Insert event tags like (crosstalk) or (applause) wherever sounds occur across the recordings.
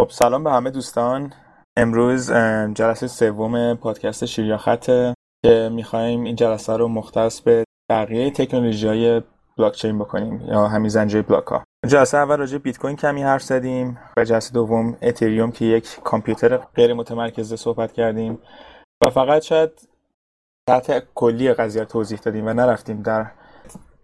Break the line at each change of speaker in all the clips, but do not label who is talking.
خب سلام به همه دوستان. امروز جلسه سوم پادکست شیریا خطه که می‌خوایم این جلسه رو مختص به بقیه تکنولوژی های بلاکچین بکنیم یا همین زنجیره بلاک ها جلسه اول راجع بیت کوین کمی حرف زدیم. و جلسه دوم اتریوم که یک کامپیوتر غیر متمرکزه صحبت کردیم. و فقط شاید سطح کلی قضیه توضیح دادیم و نرفتیم در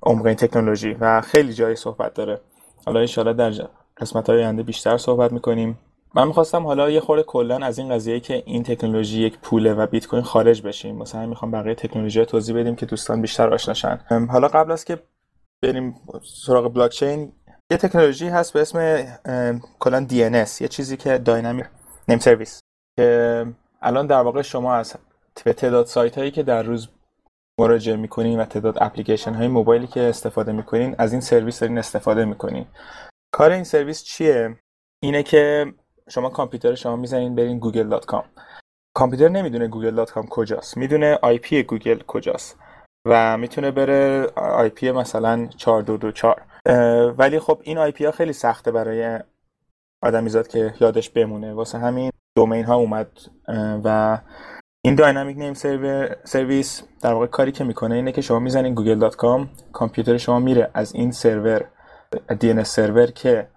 عمق این تکنولوژی. و خیلی جای صحبت داره. حالا ان در قسمت های آینده بیشتر صحبت می‌کنیم. من می‌خواستم حالا یه خورده کلا از این قضیه که این تکنولوژی یک پوله و بیت کوین خارج بشیم. مثلا می‌خوام بقیه تکنولوژی توضیح بدیم که دوستان بیشتر آشناشن حالا قبل از که بریم سراغ بلاک چین یه تکنولوژی هست به اسم کلا DNS یه چیزی که داینامیک نیم سرویس. که الان در واقع شما از به تعداد سایت هایی که در روز مراجعه می‌کنین و تعداد اپلیکیشن های موبایلی که استفاده می‌کنین از این سرویس دارین استفاده می‌کنین. کار این سرویس چیه؟ اینه که شما کامپیوتر شما می‌زنین برین google.com کامپیوتر نمی‌دونه google.com کجاست. می‌دونه IP گوگل کجاست و می‌تونه بره IP مثلا 4224 ولی خب این IP ها خیلی سخته برای آدمیزاد که یادش بمونه. واسه همین domain ها اومد. و این dynamic name service در واقع کاری که می‌کنه اینه که شما می‌زنین google.com کامپیوتر شما میره از این سرور DNS سرور که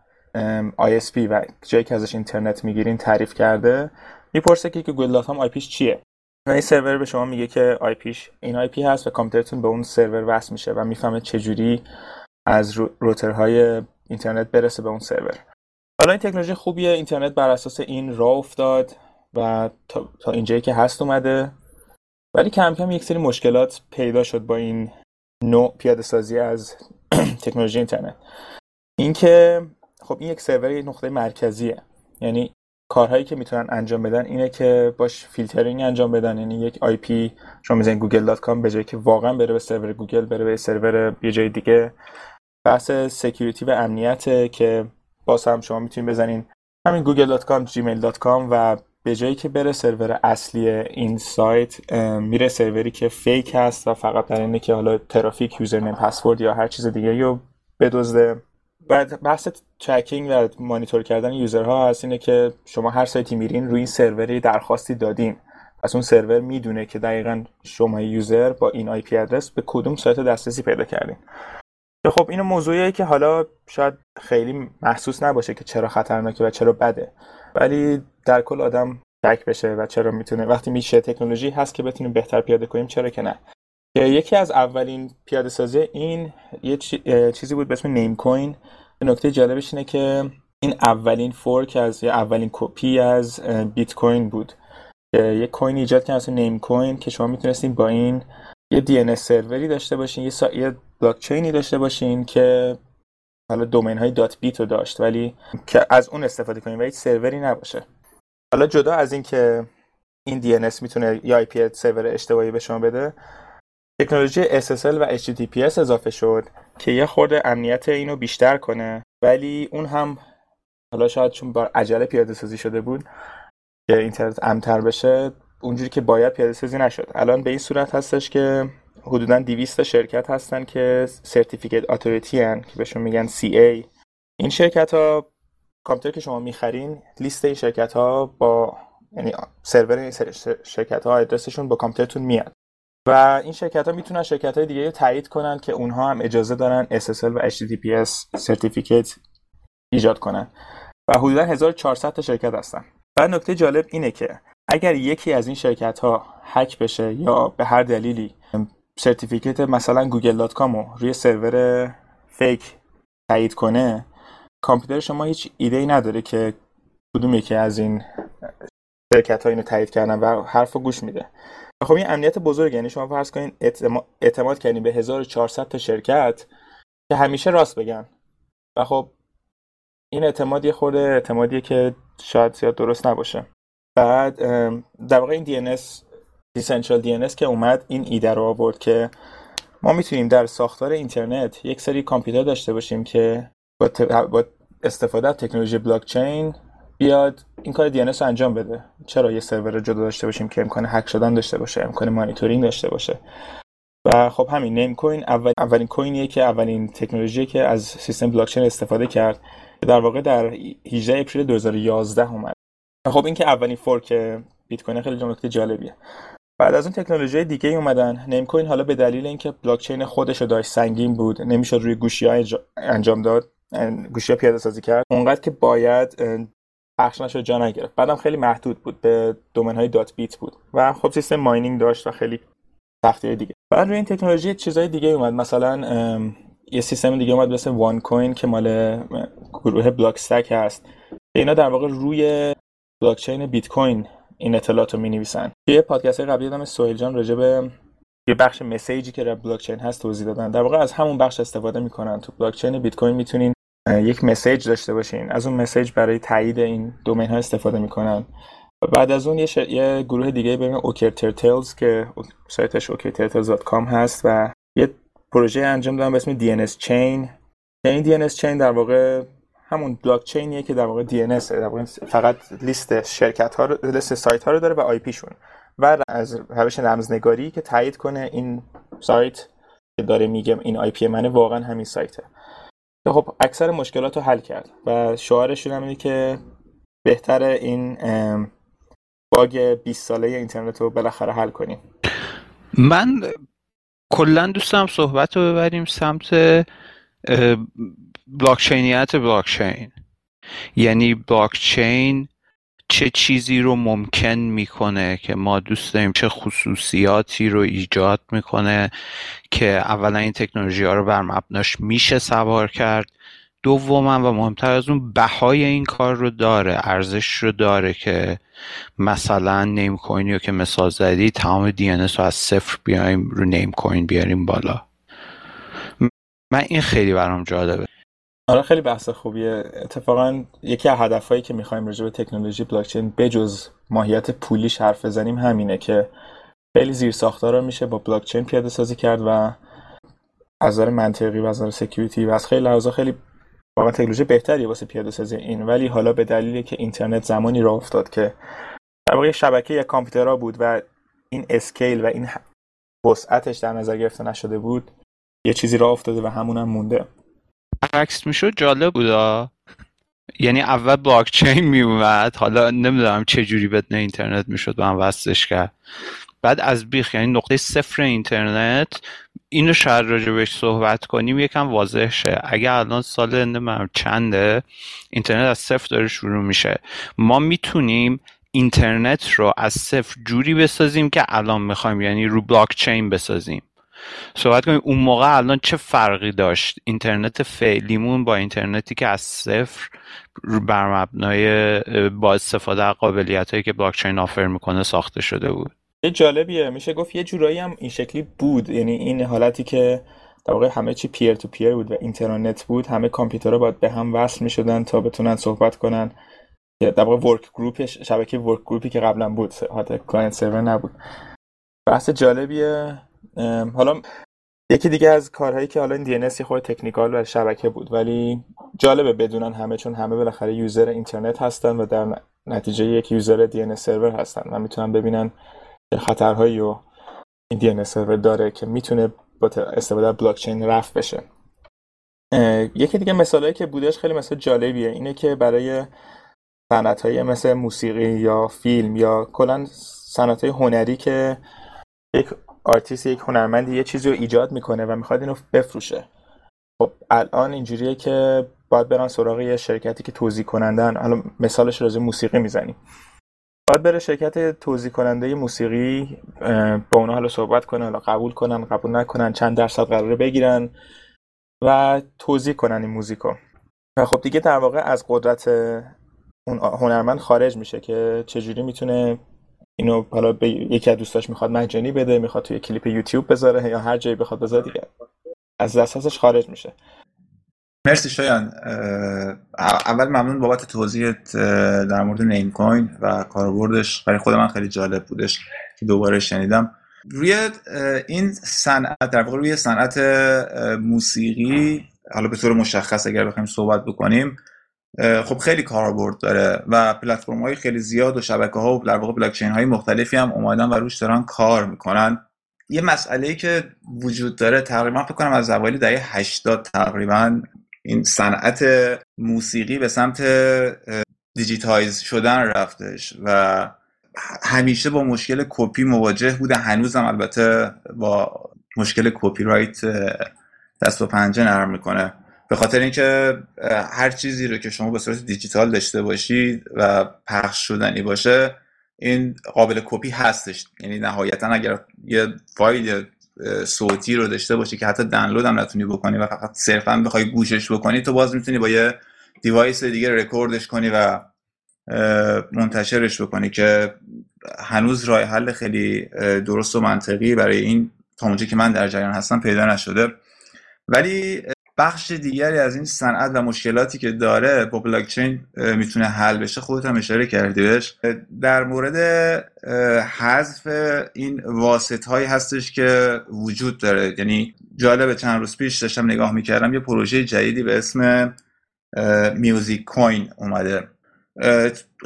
ISP و جایی که ازش اینترنت می‌گیرین تعریف کرده. می‌پرسه که google.com IP ش چیه؟ این سرور به شما میگه که IP ش این IP هست و کامپیوترتون به اون سرور وصل میشه و می‌فهمه چجوری از router های اینترنت برسه به اون سرور. حالا این تکنولوژی خوبیه. اینترنت بر اساس این راه افتاد و تا, تا اینجایی که هست اومده. ولی کم کم یک سری مشکلات پیدا شد با این نوع پیاده سازی از (clears throat) تکنولوژی اینترنت. اینکه خب این یک سرور یک نقطه مرکزیه. یعنی کارهایی که می‌تونن انجام بدن اینه که باش فیلترینگ انجام بدن. یعنی یک IP شما می‌زنید google.com به جای که واقعا بره به سرور گوگل بره به سرور یه جای دیگه. بحث security و امنیت که باز هم شما می‌تونید بزنین. همین google.com gmail.com و به جایی که بره سرور اصلی این سایت میره سروری که fake هست و فقط در اینه که حالا ترافیک username password یا هر چیز دیگه رو بدزده. بعد بحث tracking و مانیتور کردن user ها هست اینه که شما هر سایتی میرین روی این سروری درخواستی دادین. از اون سرور می‌دونه که دقیقا شما user با این IP address به کدوم سایت دسترسی پیدا کردین. خب اینو موضوعیه که حالا شاید خیلی محسوس نباشه که چرا خطرناکه و چرا بده. ولی در کل آدم شک بشه و چرا می‌تونه. وقتی میشه تکنولوژی هست که بتونیم بهتر پیاده کنیم چرا که نه؟ یکی از اولین پیاده سازی این یه چیزی بود به اسم Namecoin نکته جالبش اینه که این اولین fork از یا اولین کپی از بیت کوین بود. یه coin ایجاد کردن اسم Namecoin که شما می‌تونستین با این یه DNS سروری داشته باشین یه, سا... یه بلاک چینی داشته باشین که حالا دومین های دات بیت رو داشت ولی که از اون استفاده کنین و هیچ سروری نباشه. حالا جدا از این که این DNS می‌تونه یا IP سرور اشتباهی به شما بده تکنولوژی SSL و HTTPS اضافه شد. که یه خورده امنیت اینو بیشتر کنه. ولی اون هم حالا شاید چون بار عجله پیاده سازی شده بود که اینترنت امتر بشه اونجوری که باید پیاده سازی نشد. الان به این صورت هستش که حدودا 200 شرکت هستن که certificate authority هن که بهشون میگن CA این شرکت ها کامپیوتر که شما می‌خرین لیست این شرکت ها با یعنی سرور این شرکت ها ادرسشون با کامپیوترتون میاد. و این شرکت ها می‌تونن شرکت های دیگه تایید کنن که اونها هم اجازه دارن SSL و HTTPS certificate ایجاد کنن. و حدودا 1400 تا شرکت هستن. و نکته جالب اینه که اگر یکی از این شرکت ها هک بشه یا به هر دلیلی certificate مثلا google.com رو روی سرور fake تایید کنه کامپیوتر شما هیچ ایده ای نداره که کدوم یکی از این شرکت ها اینو تایید کردن و حرف گوش میده. خب این امنیت بزرگ یعنی شما فرض کنین اعتماد کردین به 1400 تا شرکت که همیشه راست بگن. و خب این اعتماد یه خورده اعتمادیه که شاید زیاد درست نباشه. بعد در واقع این DNS Essential DNS که اومد این ایده رو آورد که ما می‌تونیم در ساختار اینترنت یک سری کامپیوتر داشته باشیم که با, استفاده از تکنولوژی بلاک چین بیاد این کار رو انجام بده. چرا یه سرور جدا داشته باشیم که امکان هک شدن داشته باشه امکان مانیتورینگ داشته باشه؟ و خب همین نیم کوین اول اولین کوینیه که اولین تکنولوژی که از سیستم بلاک چین استفاده کرد. در واقع در 18 اپریل 2011 اومد. خب این که اولین fork بیت کوین خیلی نکته جالبیه. بعد از اون تکنولوژی دیگه اومدن. Namecoin حالا به دلیل اینکه بلاک چین خودش داشت سنگین بود نمی‌شد روی گوشی ها انجام داد گوشی ها پیاده سازی کرد. اونقدر که باید پخش نشد جا نگرفت. بعدم خیلی محدود بود به domain های dot bit بود. و خب سیستم mining داشت و خیلی سختی دیگه. بعد روی این تکنولوژی چیزهای دیگه اومد. مثلا یه سیستم دیگه اومد مثل وان کوین که مال گروه Blockstack هست. اینا در واقع روی بلاک چین بیت کوین این اطلاعات رو می نویسن یه پادکست قبلی دادم سویل جان راجع به یه بخش message ی که بلاک چین هست توضیح دادن. در واقع از همون بخش استفاده می‌کنن. تو بلاک چین بیت کوین می‌تونین یک message داشته باشین. از اون message برای تایید این domain ها استفاده می‌کنن. بعد از اون یه, یه گروه دیگه به okTurtles که سایتش okturtles.com هست و یه پروژه انجام دادن به اسم DNSChain این DNSChain در واقع همون بلاک چینیه که در واقع DNS در واقع فقط لیست شرکت ها رو لیست سایت ها رو داره و IP شون و از روش رمزنگاری که تایید کنه این سایت که داره میگه این IP منه واقعا همین سایته. خب اکثر مشکلات رو حل کرد و شعارشون هم اینه که بهتر این باگ 20 ساله اینترنت رو بالاخره حل کنیم.
من کلا دوستم صحبت رو ببریم سمت بلاکچینیت بلاکچین. یعنی بلاکچین چه چیزی رو ممکن می‌کنه که ما دوست داریم چه خصوصیاتی رو ایجاد می‌کنه که اولا این تکنولوژی ها رو بر مبناش میشه سوار کرد. دوما و مهمتر از اون بهای این کار رو داره ارزش رو داره که مثلا Namecoin ی رو که مثال زدی تمام دی رو از صفر بیایم رو Namecoin بیاریم بالا. من این خیلی برام جالبه.
آره خیلی بحث خوبیه. اتفاقا یکی از هدفهایی که می‌خوایم راجع به تکنولوژی بلاکچین بجز ماهیت پولیش حرف بزنیم همینه که خیلی زیر ساختار میشه با بلاکچین پیاده سازی کرد و از نظر منطقی و از نظر security و از خیلی لحاظا خیلی واقعا تکنولوژی بهتری واسه پیاده سازی این. ولی حالا به دلیلی که اینترنت زمانی راه افتاد که در واقع شبکه یا کامپیوترها بود و این اسکیل و این وسعتش در نظر گرفته نشده بود یه چیزی راه افتاده و همونم مونده.
عکس می‌شد جالب بودا یعنی اول بلاکچین میومد حالا نمی‌دونم چه جوری بدون اینترنت می‌شد با هم وصلش کرد. بعد از بیخ یعنی نقطه صفر اینترنت اینو شاید راجع بهش صحبت کنیم یکم واضح شه اگه الان سال نمی‌دونم چنده اینترنت از صفر داره شروع میشه. ما می‌تونیم اینترنت رو از صفر جوری بسازیم که الان می‌خوایم یعنی رو بلاکچین بسازیم. صحبت کنیم. اون موقع الان چه فرقی داشت؟ اینترنت فعلیمون با اینترنتی که از صفر بر مبنای با استفاده از قابلیت هایی که بلاکچین آفر می‌کنه ساخته شده بود.
یه جالبیه. میشه گفت یه جورایی هم این شکلی بود. یعنی این حالتی که در واقع همه چی peer to peer بود و اینترنت بود همه کامپیوترها باید به هم وصل می‌شدن تا بتونن صحبت کنن. در واقع workgroup شبکه workgroup ی که قبلا بود حتی client server نبود. بحث جالبیه. حالا یکی دیگه از کارهایی که حالا این DNS خود technical و شبکه بود ولی جالبه بدونن همه چون همه بالاخره user اینترنت هستن و در نتیجه یک user DNS سرور هستن و می‌تونن ببینن خطرهایی و این DNS سرور داره که می‌تونه با استفاده بلاکچین رفع بشه. یکی دیگه مثالی که بودش خیلی مثال جالبیه اینه که برای صنعت مثل موسیقی یا فیلم یا کلا صنعت هنری که یک آرتیست یک هنرمندی یه چیزی رو ایجاد می‌کنه و می‌خواد اینو بفروشه. خب الان اینجوریه که باید برن سراغ یه شرکتی که توزیع کنن حالا مثالش راجع موسیقی می‌زنیم. باید بره شرکت توضیح کننده موسیقی با اونا حالا صحبت کنه حالا قبول کنن قبول نکنن چند درصد قراره بگیرن و توضیح کنن این موزیکو. و خب دیگه در واقع از قدرت اون هنرمند خارج میشه که چجوری می‌تونه اینو حالا به یکی از دوستاش می‌خواد مجانی بده می‌خواد توی کلیپ یوتیوب بذاره یا هر جایی بخواد بذاره دیگه. از دسترسش خارج میشه.
مرسی شایان. اول ممنون بابت توضیحت در مورد نیم کوین و کاربردش. برای خود من خیلی جالب بودش که دوباره شنیدم. روی این صنعت در واقع روی صنعت موسیقی حالا به طور مشخص اگر بخوایم صحبت بکنیم خب خیلی کاربرد داره و پلتفرم های خیلی زیاد و شبکه ها و در واقع بلاک های مختلفی هم اومدن و روش دارن کار می‌کنن. یه مسئله ای که وجود داره تقریبا فکر کنم از اوایل دهه 80 تقریبا این صنعت موسیقی به سمت digitize شدن رفتش و همیشه با مشکل کپی مواجه بوده. هنوزم البته با مشکل کپی رایت دست و پنجه نرم می‌کنه. به خاطر اینکه هر چیزی رو که شما به صورت دیجیتال داشته باشید و پخش شدنی باشه این قابل کپی هستش. یعنی نهایتا اگر یه فایل صوتی رو داشته باشی که حتی دانلود هم نتونی بکنی و فقط صرفا بخوای گوشش بکنی تو باز می‌تونی با یه device دیگه رکوردش کنی و منتشرش بکنی که هنوز راه حل خیلی درست و منطقی برای این تا که من در جریان هستم پیدا نشده. ولی بخش دیگری از این صنعت و مشکلاتی که داره با بلاکچین می‌تونه حل بشه خودت هم اشاره کردی بهش. در مورد حذف این واسط هایی هستش که وجود داره. یعنی جالب چند روز پیش داشتم نگاه می‌کردم یه پروژه جدیدی به اسم میوزیک کوین اومده.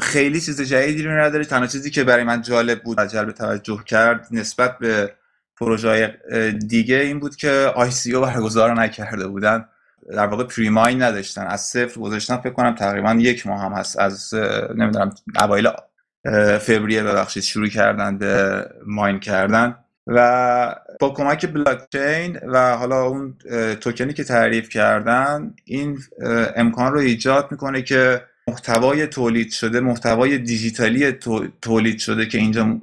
خیلی چیز جدیدی رو نداره تنها چیزی که برای من جالب بود و جلب توجه کرد نسبت به پروژه دیگه این بود که آی برگزار نکرده بودن. در واقع پریماین نداشتن. از صفر گذاشتن فکر کنم تقریبا یک ماه هم هست. از نمی‌دونم اوایل فوریه ببخشید شروع کردن به ماین کردن. و با کمک بلاک چین و حالا اون توکنی که تعریف کردن این امکان رو ایجاد می‌کنه که محتوای تولید شده محتوای دیجیتالی تولید شده که اینجا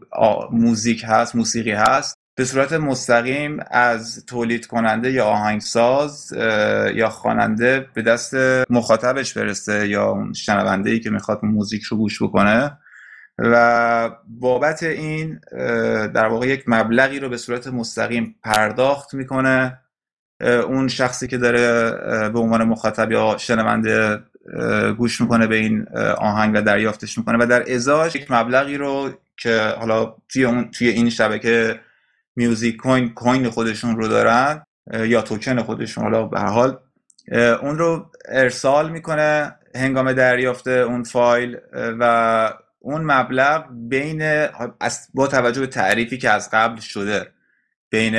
موزیک هست موسیقی هست به صورت مستقیم از تولید کننده یا آهنگساز یا خواننده به دست مخاطبش برسه یا شنونده ای که می‌خواد موزیک رو گوش بکنه. و بابت این در واقع یک مبلغی رو به صورت مستقیم پرداخت می‌کنه. اون شخصی که داره به عنوان مخاطب یا شنونده گوش می‌کنه به این آهنگ و دریافتش می‌کنه. و در ازاش یک مبلغی رو که حالا توی, اون توی این شبکه میوزیک کوین کوین خودشون رو دارن یا توکن خودشون. حالا به حال اون رو ارسال می‌کنه هنگام دریافت اون فایل و اون مبلغ بین با توجه به تعریفی که از قبل شده بین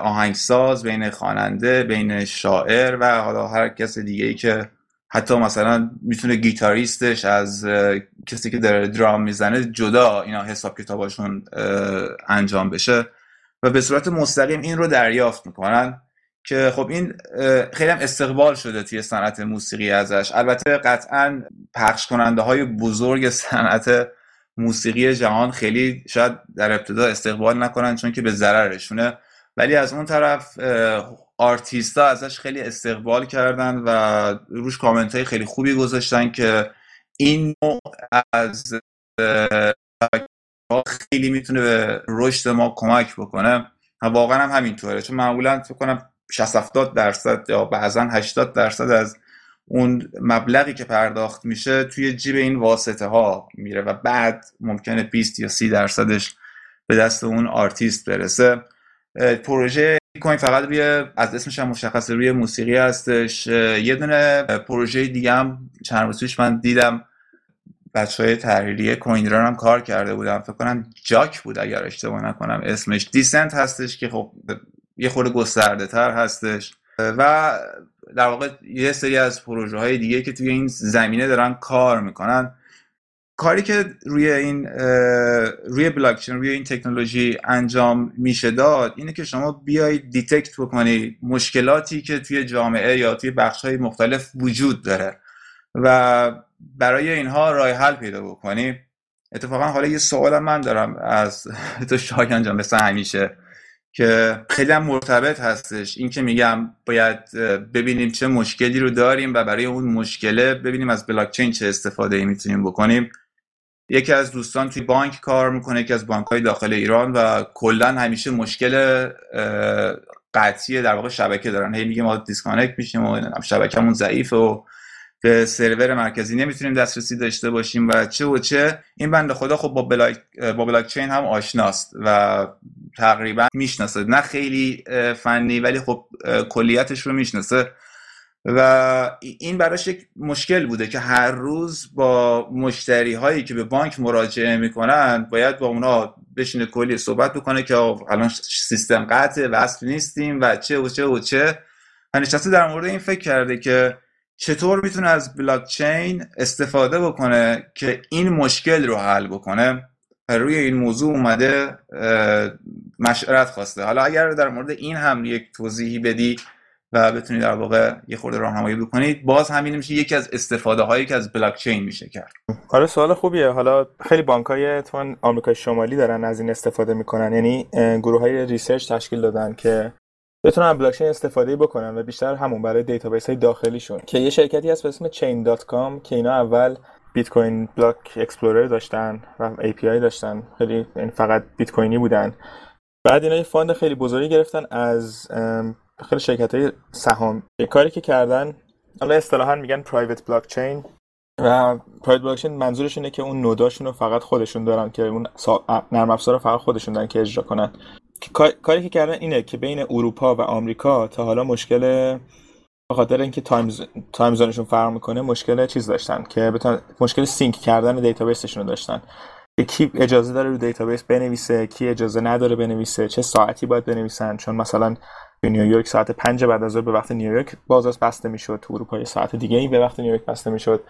آهنگساز بین خواننده بین شاعر و حالا هر کس دیگه ای که حتی مثلا می‌تونه گیتاریستش از کسی که داره درام می‌زنه جدا اینا حساب کتاباشون انجام بشه و به صورت مستقیم این رو دریافت می‌کنن که خب این خیلی هم استقبال شده توی صنعت موسیقی ازش. البته قطعا پخش کننده های بزرگ صنعت موسیقی جهان خیلی شاید در ابتدا استقبال نکنن چون که به ضررشونه. ولی از اون طرف آرتیستا ازش خیلی استقبال کردن و روش کامنت های خیلی خوبی گذاشتن که این نوع از خیلی می‌تونه به رشد ما کمک بکنه. واقعا هم همینطوره. چون معمولا فکر کنم 60 70 درصد یا بعضا 80 درصد از اون مبلغی که پرداخت میشه توی جیب این واسطه ها میره و بعد ممکنه 20 یا 30 درصدش به دست اون آرتیست برسه. پروژه Musicoin فقط روی از اسمش هم مشخصه روی موسیقی هستش. یه دونه پروژه دیگه هم چند روز من دیدم. بچه های تحریریه کوین ایران هم کار کرده بودم فکر کنم جاک بود اگر اشتباه نکنم اسمش. Decent هستش که خب یه خورده گسترده تر هستش. و در واقع یه سری از پروژه های دیگه که توی این زمینه دارن کار می‌کنن. کاری که روی این روی بلاکچین روی این تکنولوژی انجام میشه داد اینه که شما بیایید detect بکنید مشکلاتی که توی جامعه یا توی بخش های مختلف وجود داره و برای اینها راه حل پیدا بکنی. اتفاقا حالا یه سوال من دارم از (laughs) تو شایان جان مثل همیشه که خیلی هم مرتبط هستش. این که میگم باید ببینیم چه مشکلی رو داریم و برای اون مشکله ببینیم از بلاکچین چه استفاده ای می‌تونیم بکنیم. یکی از دوستان توی بانک کار می‌کنه یکی از بانک های داخل ایران و کلا همیشه مشکل قطعی در واقع شبکه دارن. هی میگه ما disconnect میشیم و شبکهمون ضعیفه و به سرور مرکزی نمی‌تونیم دسترسی داشته باشیم و چه و چه. این بند خدا خب با بلاک, با بلاک چین هم آشناست و تقریبا می‌شناسه. نه خیلی فنی ولی خب کلیتش رو می‌شناسه. و این براش یک مشکل بوده که هر روز با مشتری هایی که به بانک مراجعه می‌کنن باید با اونا بشینه کلی صحبت بکنه که الان سیستم قطعه وصل نیستیم و چه و چه و چه. نشسته در مورد این فکر کرده که چطور می‌تونه از بلاک چین استفاده بکنه که این مشکل رو حل بکنه. روی این موضوع اومده مشورت خواسته. حالا اگر در مورد این هم یک توضیحی بدی و بتونید در واقع یه خورده راهنمایی بکنید. باز همین میشه یکی از استفاده هایی که از بلاک چین میشه کرد.
حالا سوال خوبیه. حالا خیلی بانک های آمریکای شمالی دارن از این استفاده می‌کنن. یعنی گروه های research تشکیل دادن که بتونن بلاک چین استفاده بکنن و بیشتر همون برای دیتابیس های داخلیشون. که یه شرکتی هست به اسم chain.com که اینا اول بیت کوین block explorer داشتن و API داشتن. خیلی یعنی فقط بیت کوینی بودن. بعد اینا یه fund خیلی بزرگی گرفتن از خیلی شرکت های سهام کاری که کردن حالا اصطلاحا میگن private بلاک چین و private بلاک چین منظورش اینه که اون node اشون رو فقط خودشون دارن که اون نرم افزار رو فقط خودشون دارن که اجرا کنن. کاری که کردن اینه که بین اروپا و آمریکا تا حالا مشکل به خاطر اینکه time time zone شون فرق می‌کنه مشکل چیز داشتن که بتون مشکل sync کردن دیتابیسشون رو داشتن کی اجازه داره رو دیتابیس بنویسه کی اجازه نداره بنویسه چه ساعتی باید بنویسن؟ چون مثلا تو نیویورک ساعت پنج بعد از ظهر به وقت نیویورک بازار بسته می‌شد تو اروپا ساعت دیگه ای به وقت نیویورک بسته می‌شد.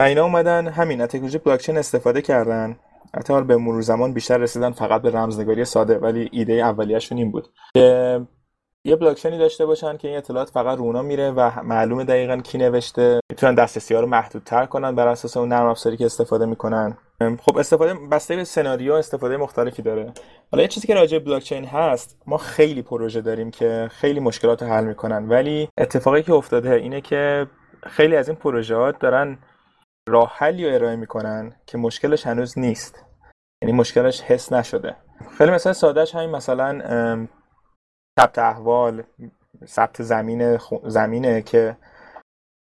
و اینا اومدن همین از تکنولوژی بلاکچین استفاده کردن. حتی به مرور زمان بیشتر رسیدن فقط به رمزنگاری ساده ولی ایده اولیه‌شون این بود. که یه بلاکچینی داشته باشن که این اطلاعات فقط رو اونا میره و معلومه دقیقا کی نوشته. می‌تونن دسترسی ها رو محدودتر کنن بر اساس اون نرم افزاری که استفاده می‌کنن. خب استفاده بسته به سناریو استفاده مختلفی داره. حالا یه چیزی که راجع بلاکچین هست ما خیلی پروژه داریم که خیلی مشکلات رو حل می‌کنن. ولی اتفاقی که افتاده اینه که خیلی از این پروژهات دارن راه حلی رو ارائه می‌کنن که مشکلش هنوز نیست. یعنی مشکلش حس نشده. خیلی مثلا سادهش همین مثلا ثبت احوال ثبت زمین زمینه که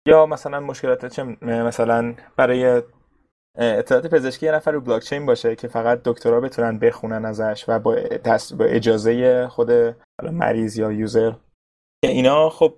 یا مثلا مشکلات چه مثلا برای اطلاعات پزشکی یه نفر رو بلاک چین باشه که فقط دکترها بتونن بخونن ازش و با, با اجازه خود مریض یا یوزر. که اینا خب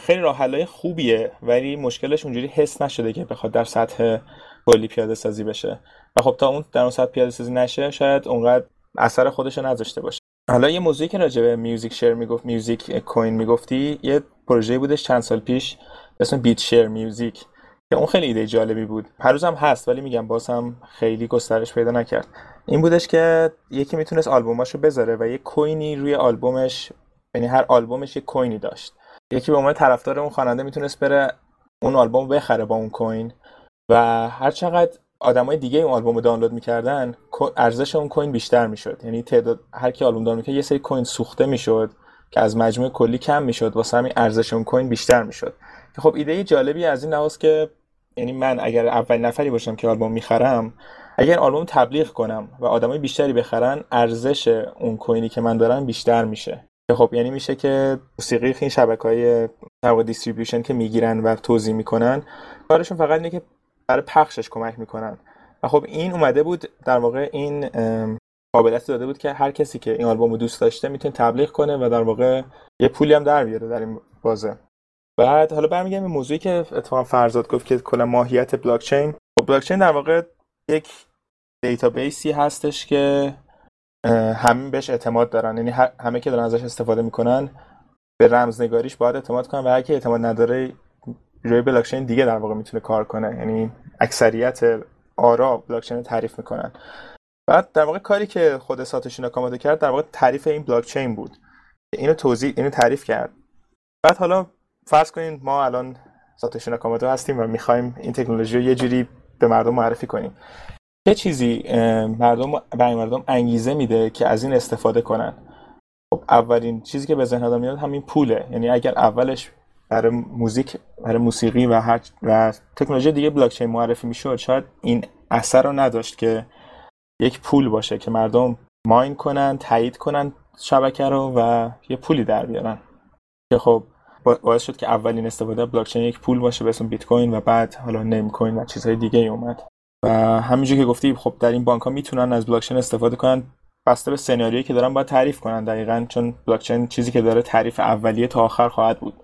خیلی راه خوبیه ولی مشکلش اونجوری حس نشده که بخواد در سطح کلی پیاده سازی بشه. و خب تا اون در اون سطح پیاده سازی نشه شاید اونقدر اثر خودش نذاشته باشه. حالا یه موضوعی که راجع به میوزیک شیر می‌گفت میوزیک کوین می‌گفتی یه پروژه بودش چند سال پیش اسم بیت شیر میوزیک که اون خیلی ایده جالبی بود. هنوز هم هست ولی میگم باز هم خیلی گسترش پیدا نکرد. این بودش که یکی می‌تونست آلبوماشو بذاره و یه کوینی روی آلبومش یعنی هر آلبومش یه کوینی داشت. یکی به عنوان طرفدار اون خواننده می‌تونست بره اون آلبوم بخره با اون کوین و هر چقدر آدمای دیگه اون آلبوم رو دانلود می‌کردن ارزش اون کوین بیشتر می‌شد. یعنی تعداد هر کی آلبوم دانلود می‌کرد یه سری کوین سوخته می‌شد که از مجموع کلی کم می‌شد. واسه همین ارزش اون کوین بیشتر می‌شد. که خب ایده جالبی از این لحاظ که یعنی من اگر اول نفری باشم که آلبوم می‌خرم اگر آلبوم تبلیغ کنم و آدمای بیشتری بخرن ارزش اون کوینی که من دارم بیشتر میشه. که خب یعنی میشه که موسیقی این شبکه های دیستریبیوشن که می‌گیرن و توضیح می‌کنن کارشون فقط اینه که برای پخشش کمک می‌کنن. و خب این اومده بود در واقع این قابلیت داده بود که هر کسی که این آلبوم رو دوست داشته می‌تونه تبلیغ کنه و در واقع یه پولی هم در بیاره در این بازه. بعد حالا برمیگردیم به موضوعی که اتفاقا فرزاد گفت که کلا ماهیت بلاک چین خب بلاک چین در واقع یک دیتابیسی هستش که همین بهش اعتماد دارن. یعنی همه که دارن ازش استفاده می‌کنن به رمزنگاریش باید اعتماد کنن و هر کی اعتماد نداره روی بلاکچین دیگه در واقع می‌تونه کار کنه. یعنی اکثریت آرا بلاکچین تعریف می‌کنن. بعد در واقع کاری که خود ساتوشی ناکاموتو کرد در واقع تعریف این بلاکچین بود. اینو توضیح اینو تعریف کرد. بعد حالا فرض کنین ما الان ساتوشی ناکاموتو هستیم و می‌خوایم این تکنولوژی رو یه جوری به مردم معرفی کنیم. چه چیزی مردم به مردم انگیزه میده که از این استفاده کنن. خب اولین چیزی که به ذهن آدم میاد همین پوله. یعنی اگر اولش برای موزیک برای موسیقی و هر و تکنولوژی دیگه بلاکچین معرفی می‌شد شاید این اثر رو نداشت که یک پول باشه که مردم ماین کنن تایید کنن شبکه رو و یه پولی در بیارن. که خب باعث شد که اولین استفاده بلاکچین یک پول باشه به اسم بیت کوین و بعد حالا نیم کوین و چیزهای دیگه ای اومد. و همینجور که گفتی خب در این بانک ها می‌تونن از بلاکچین استفاده کنن. بسته به سناریویی که دارن باید تعریف کنن دقیقا چون بلاکچین چیزی که داره تعریف اولیه تا آخر خواهد بود.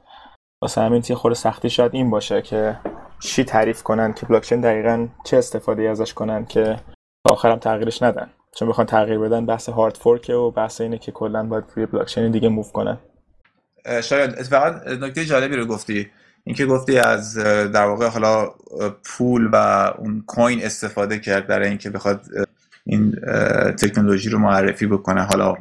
واسه همین یه خورده سختی شاید این باشه که چی تعریف کنن که بلاکچین دقیقا چه استفاده ازش کنن که تا آخرم تغییرش ندن. چون می‌خوان تغییر بدن بحث هارد فورک و بحث اینه که کلا باید روی بلاکچین دیگه موو کنن.
شاید. اتفاقا نکته جالبی رو گفتی. اینکه گفتی از در واقع حالا پول و اون کوین استفاده کرد برای اینکه بخواد این تکنولوژی رو معرفی بکنه. حالا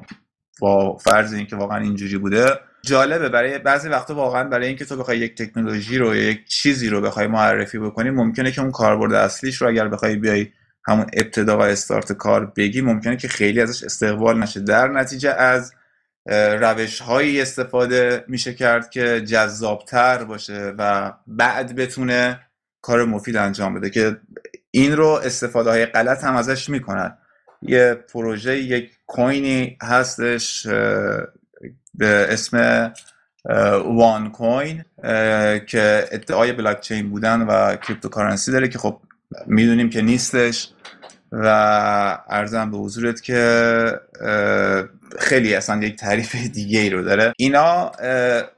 با فرض اینکه واقعا اینجوری بوده جالبه. برای بعضی وقتا واقعا برای اینکه تو بخوای یک تکنولوژی رو یک چیزی رو بخوای معرفی بکنی ممکنه که اون کاربرد اصلیش رو اگر بخوای بیای همون ابتدا و استارت کار بگی ممکنه که خیلی ازش استقبال نشه. در نتیجه از روش هایی استفاده میشه کرد که جذابتر باشه و بعد بتونه کار مفید انجام بده که این رو استفاده های غلط هم ازش می‌کنن. یه پروژه یک کوینی هستش به اسم وان کوین که ادعای بلاک چین بودن و cryptocurrency داره که خب می‌دونیم که نیستش و عرضم به حضورت که خیلی اصلا یک تعریف دیگه ای رو داره. اینا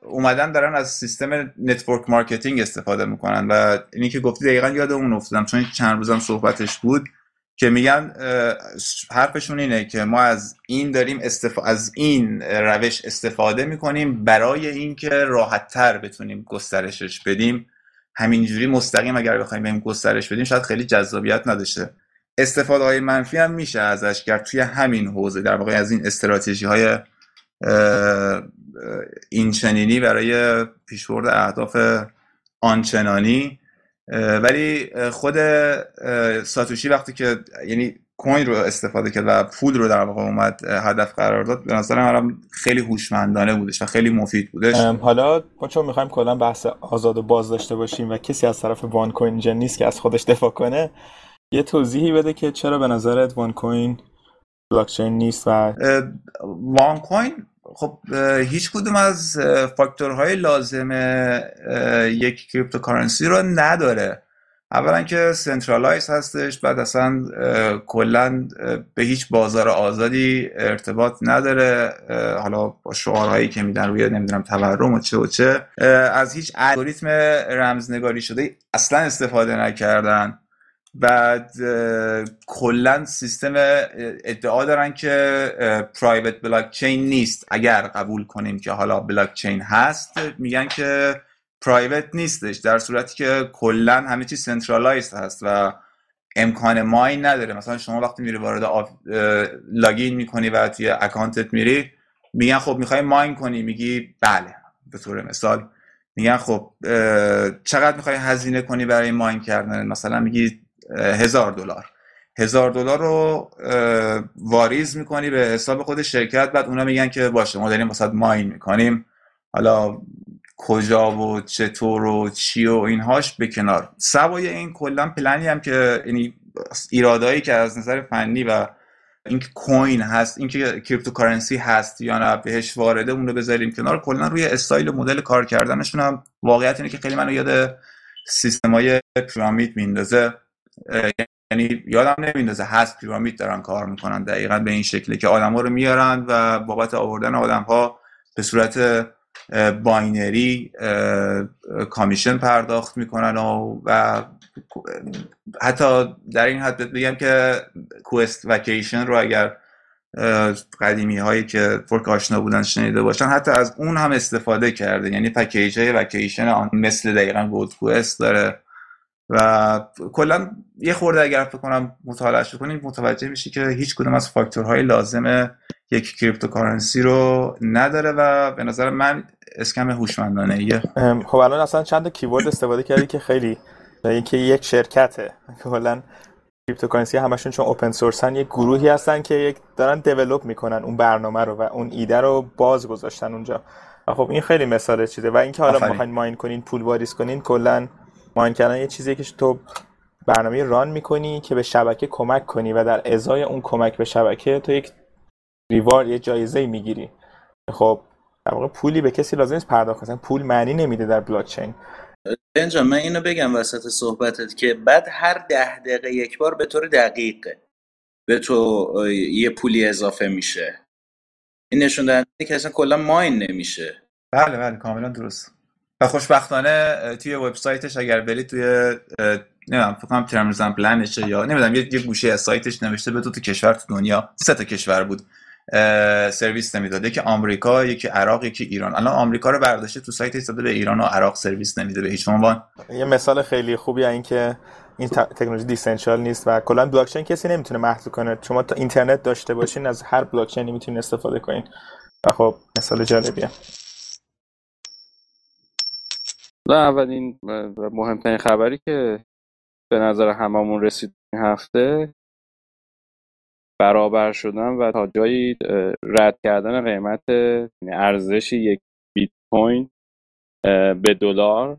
اومدن دارن از سیستم network marketing استفاده می‌کنن و اینی که گفتی دقیقا یاد اون افتادم چون چند روزم صحبتش بود. که میگن حرفشون اینه که ما از این داریم استف... از این روش استفاده می‌کنیم برای اینکه راحت تر بتونیم گسترشش بدیم. همینجوری مستقیم اگر بخوایم بهم گسترش بدیم شاید خیلی جذابیت نداشته. استفاده های منفی هم میشه ازش کرد توی همین حوزه در واقع از این استراتژی های اینچنینی برای پیشبرد اهداف آنچنانی ولی خود ساتوشی وقتی که یعنی کوین رو استفاده کرد و پول رو در واقع اومد هدف قرار داد به نظر من خیلی هوشمندانه بودش و خیلی مفید بودش.
حالا ما چون می‌خوایم کلا بحث آزاد و باز داشته باشیم و کسی از طرف وان کوین اینجا نیست که از خودش دفاع کنه. یه توضیحی بده که چرا به نظرت وان کوین بلاکچین نیست و
وان کوین خب هیچ کدوم از فاکتورهای لازم یک cryptocurrency رو نداره. اولا که centralize هستش بعد اصلا کلا به هیچ بازار آزادی ارتباط نداره. حالا با شعارهایی که میدن روی نمی‌دونم تورم و چه و چه از هیچ الگوریتم رمزنگاری شده اصلا استفاده نکردن. بعد کلا سیستم ادعا دارن که private بلاک چین نیست. اگر قبول کنیم که حالا بلاک چین هست میگن که private نیستش در صورتی که کلا همه چیز centralize هست و امکان mine نداره. مثلا شما وقتی میری وارد of... login می‌کنی و توی account ت میری میگن خب می‌خوای mine کنی. میگی بله به طور مثال. میگن خب چقدر می‌خوای هزینه کنی برای mine کردن؟ مثلا میگی هزار دلار. هزار دلار رو واریز می‌کنی به حساب خود شرکت بعد اونا میگن که باشه ما داریم واست mine می‌کنیم. حالا کجا و چطور و چی و اینهاش به کنار. سوای این کلا پلنی هم که یعنی ایرادایی که از نظر فنی و اینکه coin هست اینکه cryptocurrency هست یا نه بهش وارده اون رو بذاریم کنار کلا روی استایل و مدل کار کردنشون هم واقعیت اینه که خیلی منو یاد سیستمای pyramid میندازه یعنی یادم نمیندازه هست pyramid دارن کار می‌کنن. دقیقا به این شکلی که آدما رو میارن و بابت آوردن آدم ها به صورت باینری کامیشن پرداخت می‌کنن و, و حتی در این حد بگم که کوست وکیشن رو اگر قدیمی هایی که فرک آشنا بودن شنیده باشن حتی از اون هم استفاده کرده. یعنی پکیج های وکیشن مثل دقیقا گود کوست داره و کلا یه خورده اگر فکر کنم مطالعه کنید متوجه میشی که هیچ کدوم از فاکتورهای لازم یک cryptocurrency رو نداره و به نظر من scam هوشمندانه ایه.
خب الان اصلا چند keyword استفاده کردی که خیلی اینکه یک شرکته. کلا cryptocurrency همشون چون open source ن یک گروهی هستن که یک دارن develop می‌کنن اون برنامه رو و اون ایده رو باز گذاشتن اونجا. و خب این خیلی مثال چیزه. و اینکه حالا می‌خواین mine کنین پول واریز کنین کلا mine کردن یه چیزی که تو برنامه run می‌کنی که به شبکه کمک کنی و در ازای اون کمک به شبکه تو یک ریوارد یه جایزه می‌گیری. خب در واقع پولی به کسی لازم نیست پرداخت. کنن پول معنی نمیده در بلاک چین
انجام من اینو بگم وسط صحبتت که بعد هر ده دقیقه یک بار به طور دقیق به تو یه پولی اضافه میشه. این نشون دهنده که اصلا کلا ماین نمیشه.
بله بله کاملا درست. و خوشبختانه توی وبسایتش اگر برید توی نمی‌دونم فکر کنم ترمز پلنشه یا نمی‌دونم یه گوشه از سایتش نوشته به تو تو کشور تو دنیا سه تا کشور بود سرویس نمی‌داد. یکی آمریکا یکی عراق یکی ایران. الان آمریکا رو برداشته تو سایت داده به ایران و عراق سرویس نمیده به هیچ عنوان.
یه مثال خیلی خوبی این که این تکنولوژی دیسنشال نیست و کلا بلاکچین کسی نمی‌تونه محدود کنه. شما تا اینترنت داشته باشین از هر بلاکچینی می‌تونید استفاده کنین. و خب مثال جالبیه.
و اولین مهمترین خبری که به نظر هممون رسید این هفته برابر شدن و تا جایی رد کردن قیمت یعنی ارزش یک بیت کوین به دلار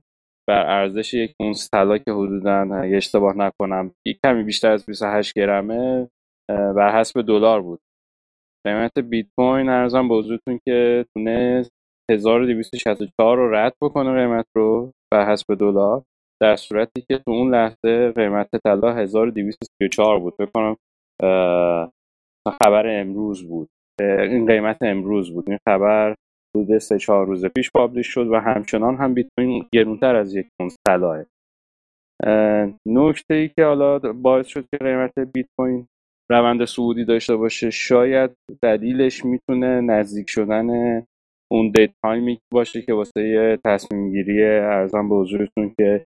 بر ارزش یک اونس طلا که حدودا اشتباه نکنم یک کمی بیشتر از 28 گرمه بر حسب دلار بود. قیمت بیت کوین ارزم به حضورتون که تونست 1264 رو رد بکنه قیمت رو بر حسب دلار. در صورتی که تو اون لحظه قیمت طلا 1234 بود. بکنم خبر امروز بود. این قیمت امروز بود. این خبر حدود سه چهار روز پیش پابلیش شد و همچنان هم بیت کوین گرونتر از یک اونس طلاه. نکته ای که حالا باعث شد که قیمت بیت کوین روند سعودی داشته باشه شاید دلیلش می‌تونه نزدیک شدن اون دیت تایمی باشه که واسه تصمیم گیری ارزم به حضورتون که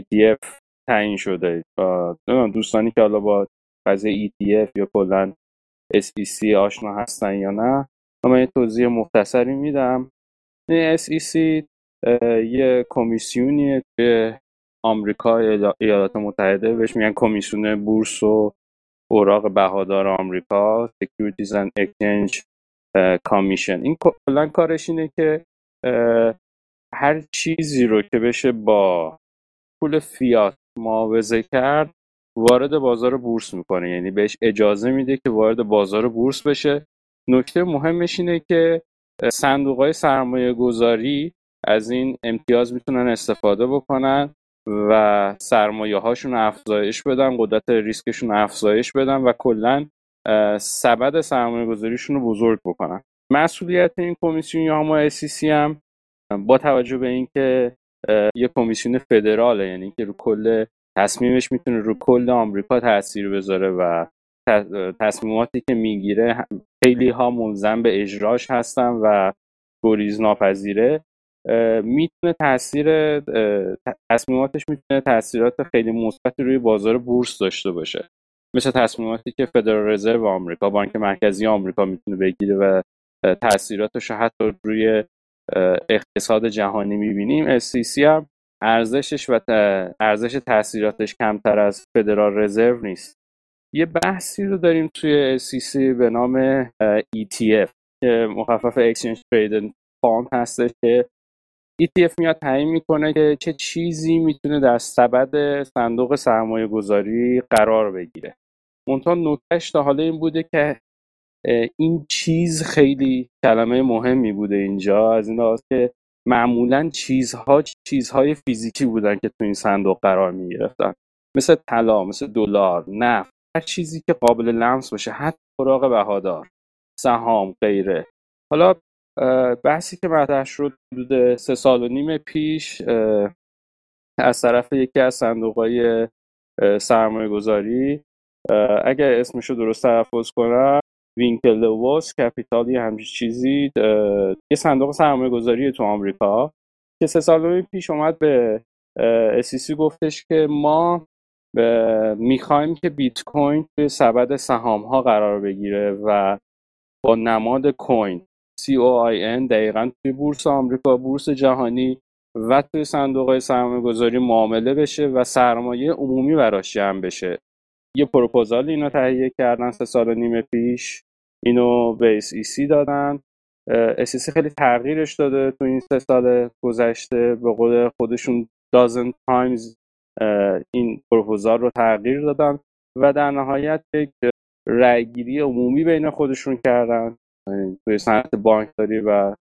ETF تعیین شده. دوستانی که حالا با قضیه ETF یا کلا SEC آشنا هستن یا نه من یه توضیح مختصری میدم. SEC یه کمیسیونیه که آمریکا ایالات متحده بهش میگن کمیسیون بورس و اوراق بهادار آمریکا Securities and Exchange Commission. این کلا کارش اینه که هر چیزی رو که بشه با پول فیات معاوضه کرد وارد بازار بورس می‌کنه. یعنی بهش اجازه میده که وارد بازار بورس بشه. نکته مهمش اینه که صندوق های سرمایه گذاری از این امتیاز می‌تونن استفاده بکنن و سرمایه هاشون افزایش بدن قدرت ریسکشون افزایش بدن و کلا سبد سرمایه گذاریشون رو بزرگ بکنن. مسئولیت این کمیسیون یا همون SEC هم با توجه به اینکه یه کمیسیون فدراله یعنی که رو کل تصمیمش می‌تونه رو کل آمریکا تاثیر بذاره و تصمیماتی که می‌گیره خیلی ها ملزم به اجراش هستن و گریز ناپذیره. می‌تونه تاثیر تصمیماتش می‌تونه تاثیرات خیلی مثبتی روی بازار بورس داشته باشه. مثل تصمیماتی که فدرال رزرو آمریکا بانک مرکزی آمریکا می‌تونه بگیره و تاثیراتش حتی روی اقتصاد جهانی می‌بینیم. SEC هم ارزشش و ارزش تاثیراتش کمتر از فدرال رزرو نیست. یه بحثی رو داریم توی SEC به نام ETF که مخفف Exchange Traded Fund هستش که ETF میاد تعیین می‌کنه که چه چیزی می‌تونه در سبد صندوق سرمایه گذاری قرار بگیره. منتها نکتهش تا حالا این بوده که این چیز خیلی کلمه مهمی بوده اینجا. از این که معمولا چیزها چیزهای فیزیکی بودن که تو این صندوق قرار می گرفتن مثل طلا مثل دلار نفت هر چیزی که قابل لمس باشه حتی اوراق بهادار سهام غیره. حالا بحثی که مطرح شد حدود سه سال و نیم پیش از طرف یکی از صندوق های سرمایه گذاری اگر اسمشو درست تلفظ کنم وینکلواس کپیتالی همچین چیزی یه صندوق سرمایه گذاری تو آمریکا. که سه سال پیش اومد به اسیسی گفتش که ما می‌خوایم که بیت کوین توی سبد سهام ها قرار بگیره و با نماد کوین COIN دقیقا توی بورس آمریکا بورس جهانی و توی صندوق های سرمایه گذاری معامله بشه و سرمایه عمومی براش جمع بشه. یه پروپوزال اینا تهیه کردن سه سال و نیم پیش. اینو به سی دادن. سی خیلی تغییرش داده تو این سه سال گذشته. به قول خودشون dozen times این پروپوزال رو تغییر دادن و در نهایت یک رأیگیری عمومی بین خودشون کردن توی صنعت بانکداری و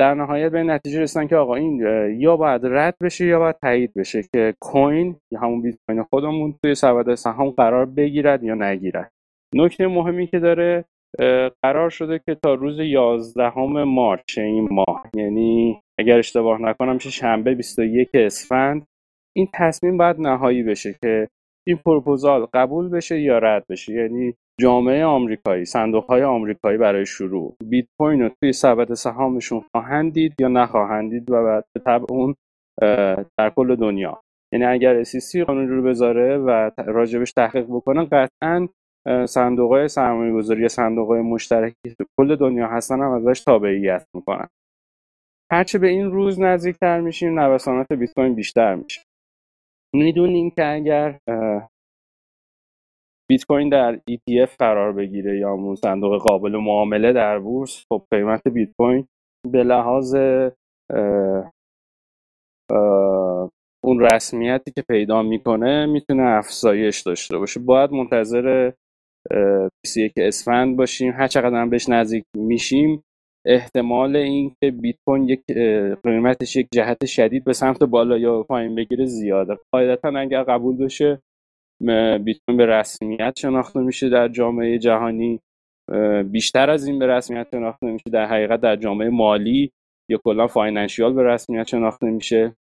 در نهایت به نتیجه رسیدن که آقا این یا باید رد بشه یا باید تایید بشه که کوین یا همون بیت کوین خودمون توی سبد سهام قرار بگیرد یا نگیرد. نکته مهمی که داره قرار شده که تا روز 11 مارچ این ماه یعنی اگر اشتباه نکنم میشه شنبه 21 اسفند این تصمیم باید نهایی بشه که این پروپوزال قبول بشه یا رد بشه. یعنی جامعه آمریکایی صندوق های آمریکایی برای شروع. بیت کوین رو توی سبد سهامشون خواهند دید یا نخواهند دید و بعد به طبع اون در کل دنیا. یعنی اگر SEC قانون رو بذاره و راجبش تحقیق بکنن قطعا صندوق های سرمایه گذاری صندوق های مشترکی کل دنیا هستن هم ازش تابعیت می‌کنن. هرچه به این روز نزدیکتر میشیم نوسانات بیت کوین بیشتر میشه. می‌دونیم که اگر بیت کوین در ETF قرار بگیره یا اون صندوق قابل معامله در بورس خب قیمت بیت کوین به لحاظ اون رسمیتی که پیدا می‌کنه می‌تونه افزایش داشته باشه. باید منتظر 21 اسفند باشیم. هر چقدر هم بهش نزدیک میشیم احتمال اینکه بیت کوین یک قیمتش یک جهت شدید به سمت بالا یا پایین بگیره زیاده. قاعدتا اگر قبول بشه بیت کوین به رسمیت شناخته میشه در جامعه جهانی. بیشتر از این به رسمیت شناخته میشه. در حقیقت در جامعه مالی یا کلا فاینانشیال به رسمیت شناخته میشه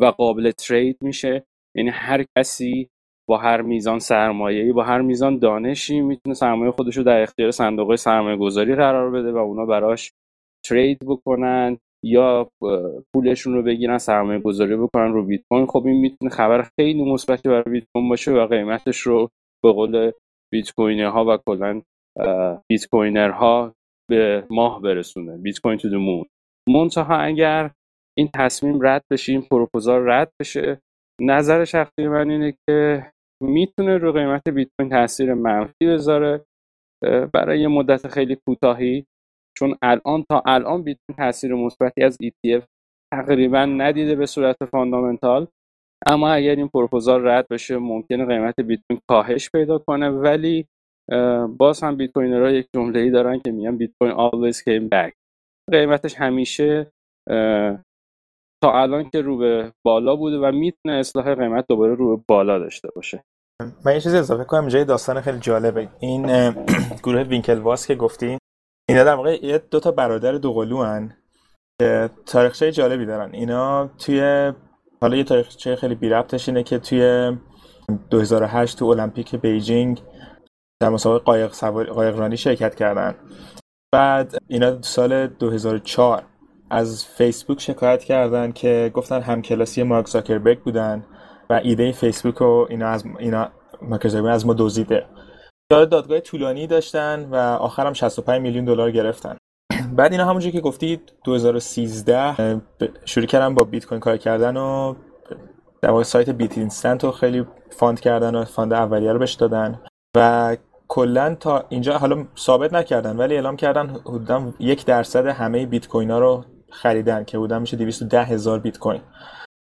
و قابل ترید میشه. یعنی هر کسی با هر میزان سرمایه‌ای با هر میزان دانشی می‌تونه سرمایه خودش رو در اختیار صندوق سرمایه گذاری قرار بده و اونا براش ترید بکنن یا پولشون رو بگیرن سرمایه گذاری بکنن رو بیت کوین. خب این می‌تونه خبر خیلی مثبتی برای بیت کوین باشه و قیمتش رو به قول بیت ها و کلا بیت کوینر ها به ماه برسونه. بیت کوین تو مون. منتها اگر این تصمیم رد بشه این پروپوزال رد بشه نظر شخصی من اینه که می‌تونه رو قیمت بیت کوین تاثیر منفی بذاره برای یه مدت خیلی کوتاهی. چون الان تا الان بیت کوین تاثیر مثبتی از ETF تقریبا ندیده به صورت fundamental. اما اگر این پروپوزال رد بشه ممکنه قیمت بیت کوین کاهش پیدا کنه. ولی باز هم bitcoiner ها یک جمله ای دارن که میگن بیت کوین always came back. قیمتش همیشه تا الان که رو به بالا بوده و می‌تونه اصلاح قیمت دوباره رو به بالا داشته باشه.
من یه چیزی اضافه کنم جای داستان خیلی جالبه. این (clears throat) گروه وینکل واس که گفتی اینا در واقع یه دو تا برادر دوقلو هن که تاریخچه جالبی دارن. اینا توی حالا یه تاریخچه خیلی بی ربطش اینه که توی 2008 تو المپیک بیجینگ در مسابقه قایق, سوار... قایق رانی شرکت کردن. بعد اینا سال 2004 از فیسبوک شکایت کردن که گفتن همکلاسی مارک زاکربرگ بودن و ایده فیسبوک رو اینا از اینا از ما دزدیده. دادگاه طولانی داشتن و آخرم 65 میلیون دلار گرفتن. بعد اینا همونجوری که گفتید 2013 شروع کردن با بیت کوین کار کردن و در سایت BitInstant رو خیلی fund کردن و fund اولیه رو بهش دادن و کلا تا اینجا حالا ثابت نکردن ولی اعلام کردن حدودا یک درصد همه بیت کوین ها رو خریدن که بودن میشه 210 هزار بیت کوین.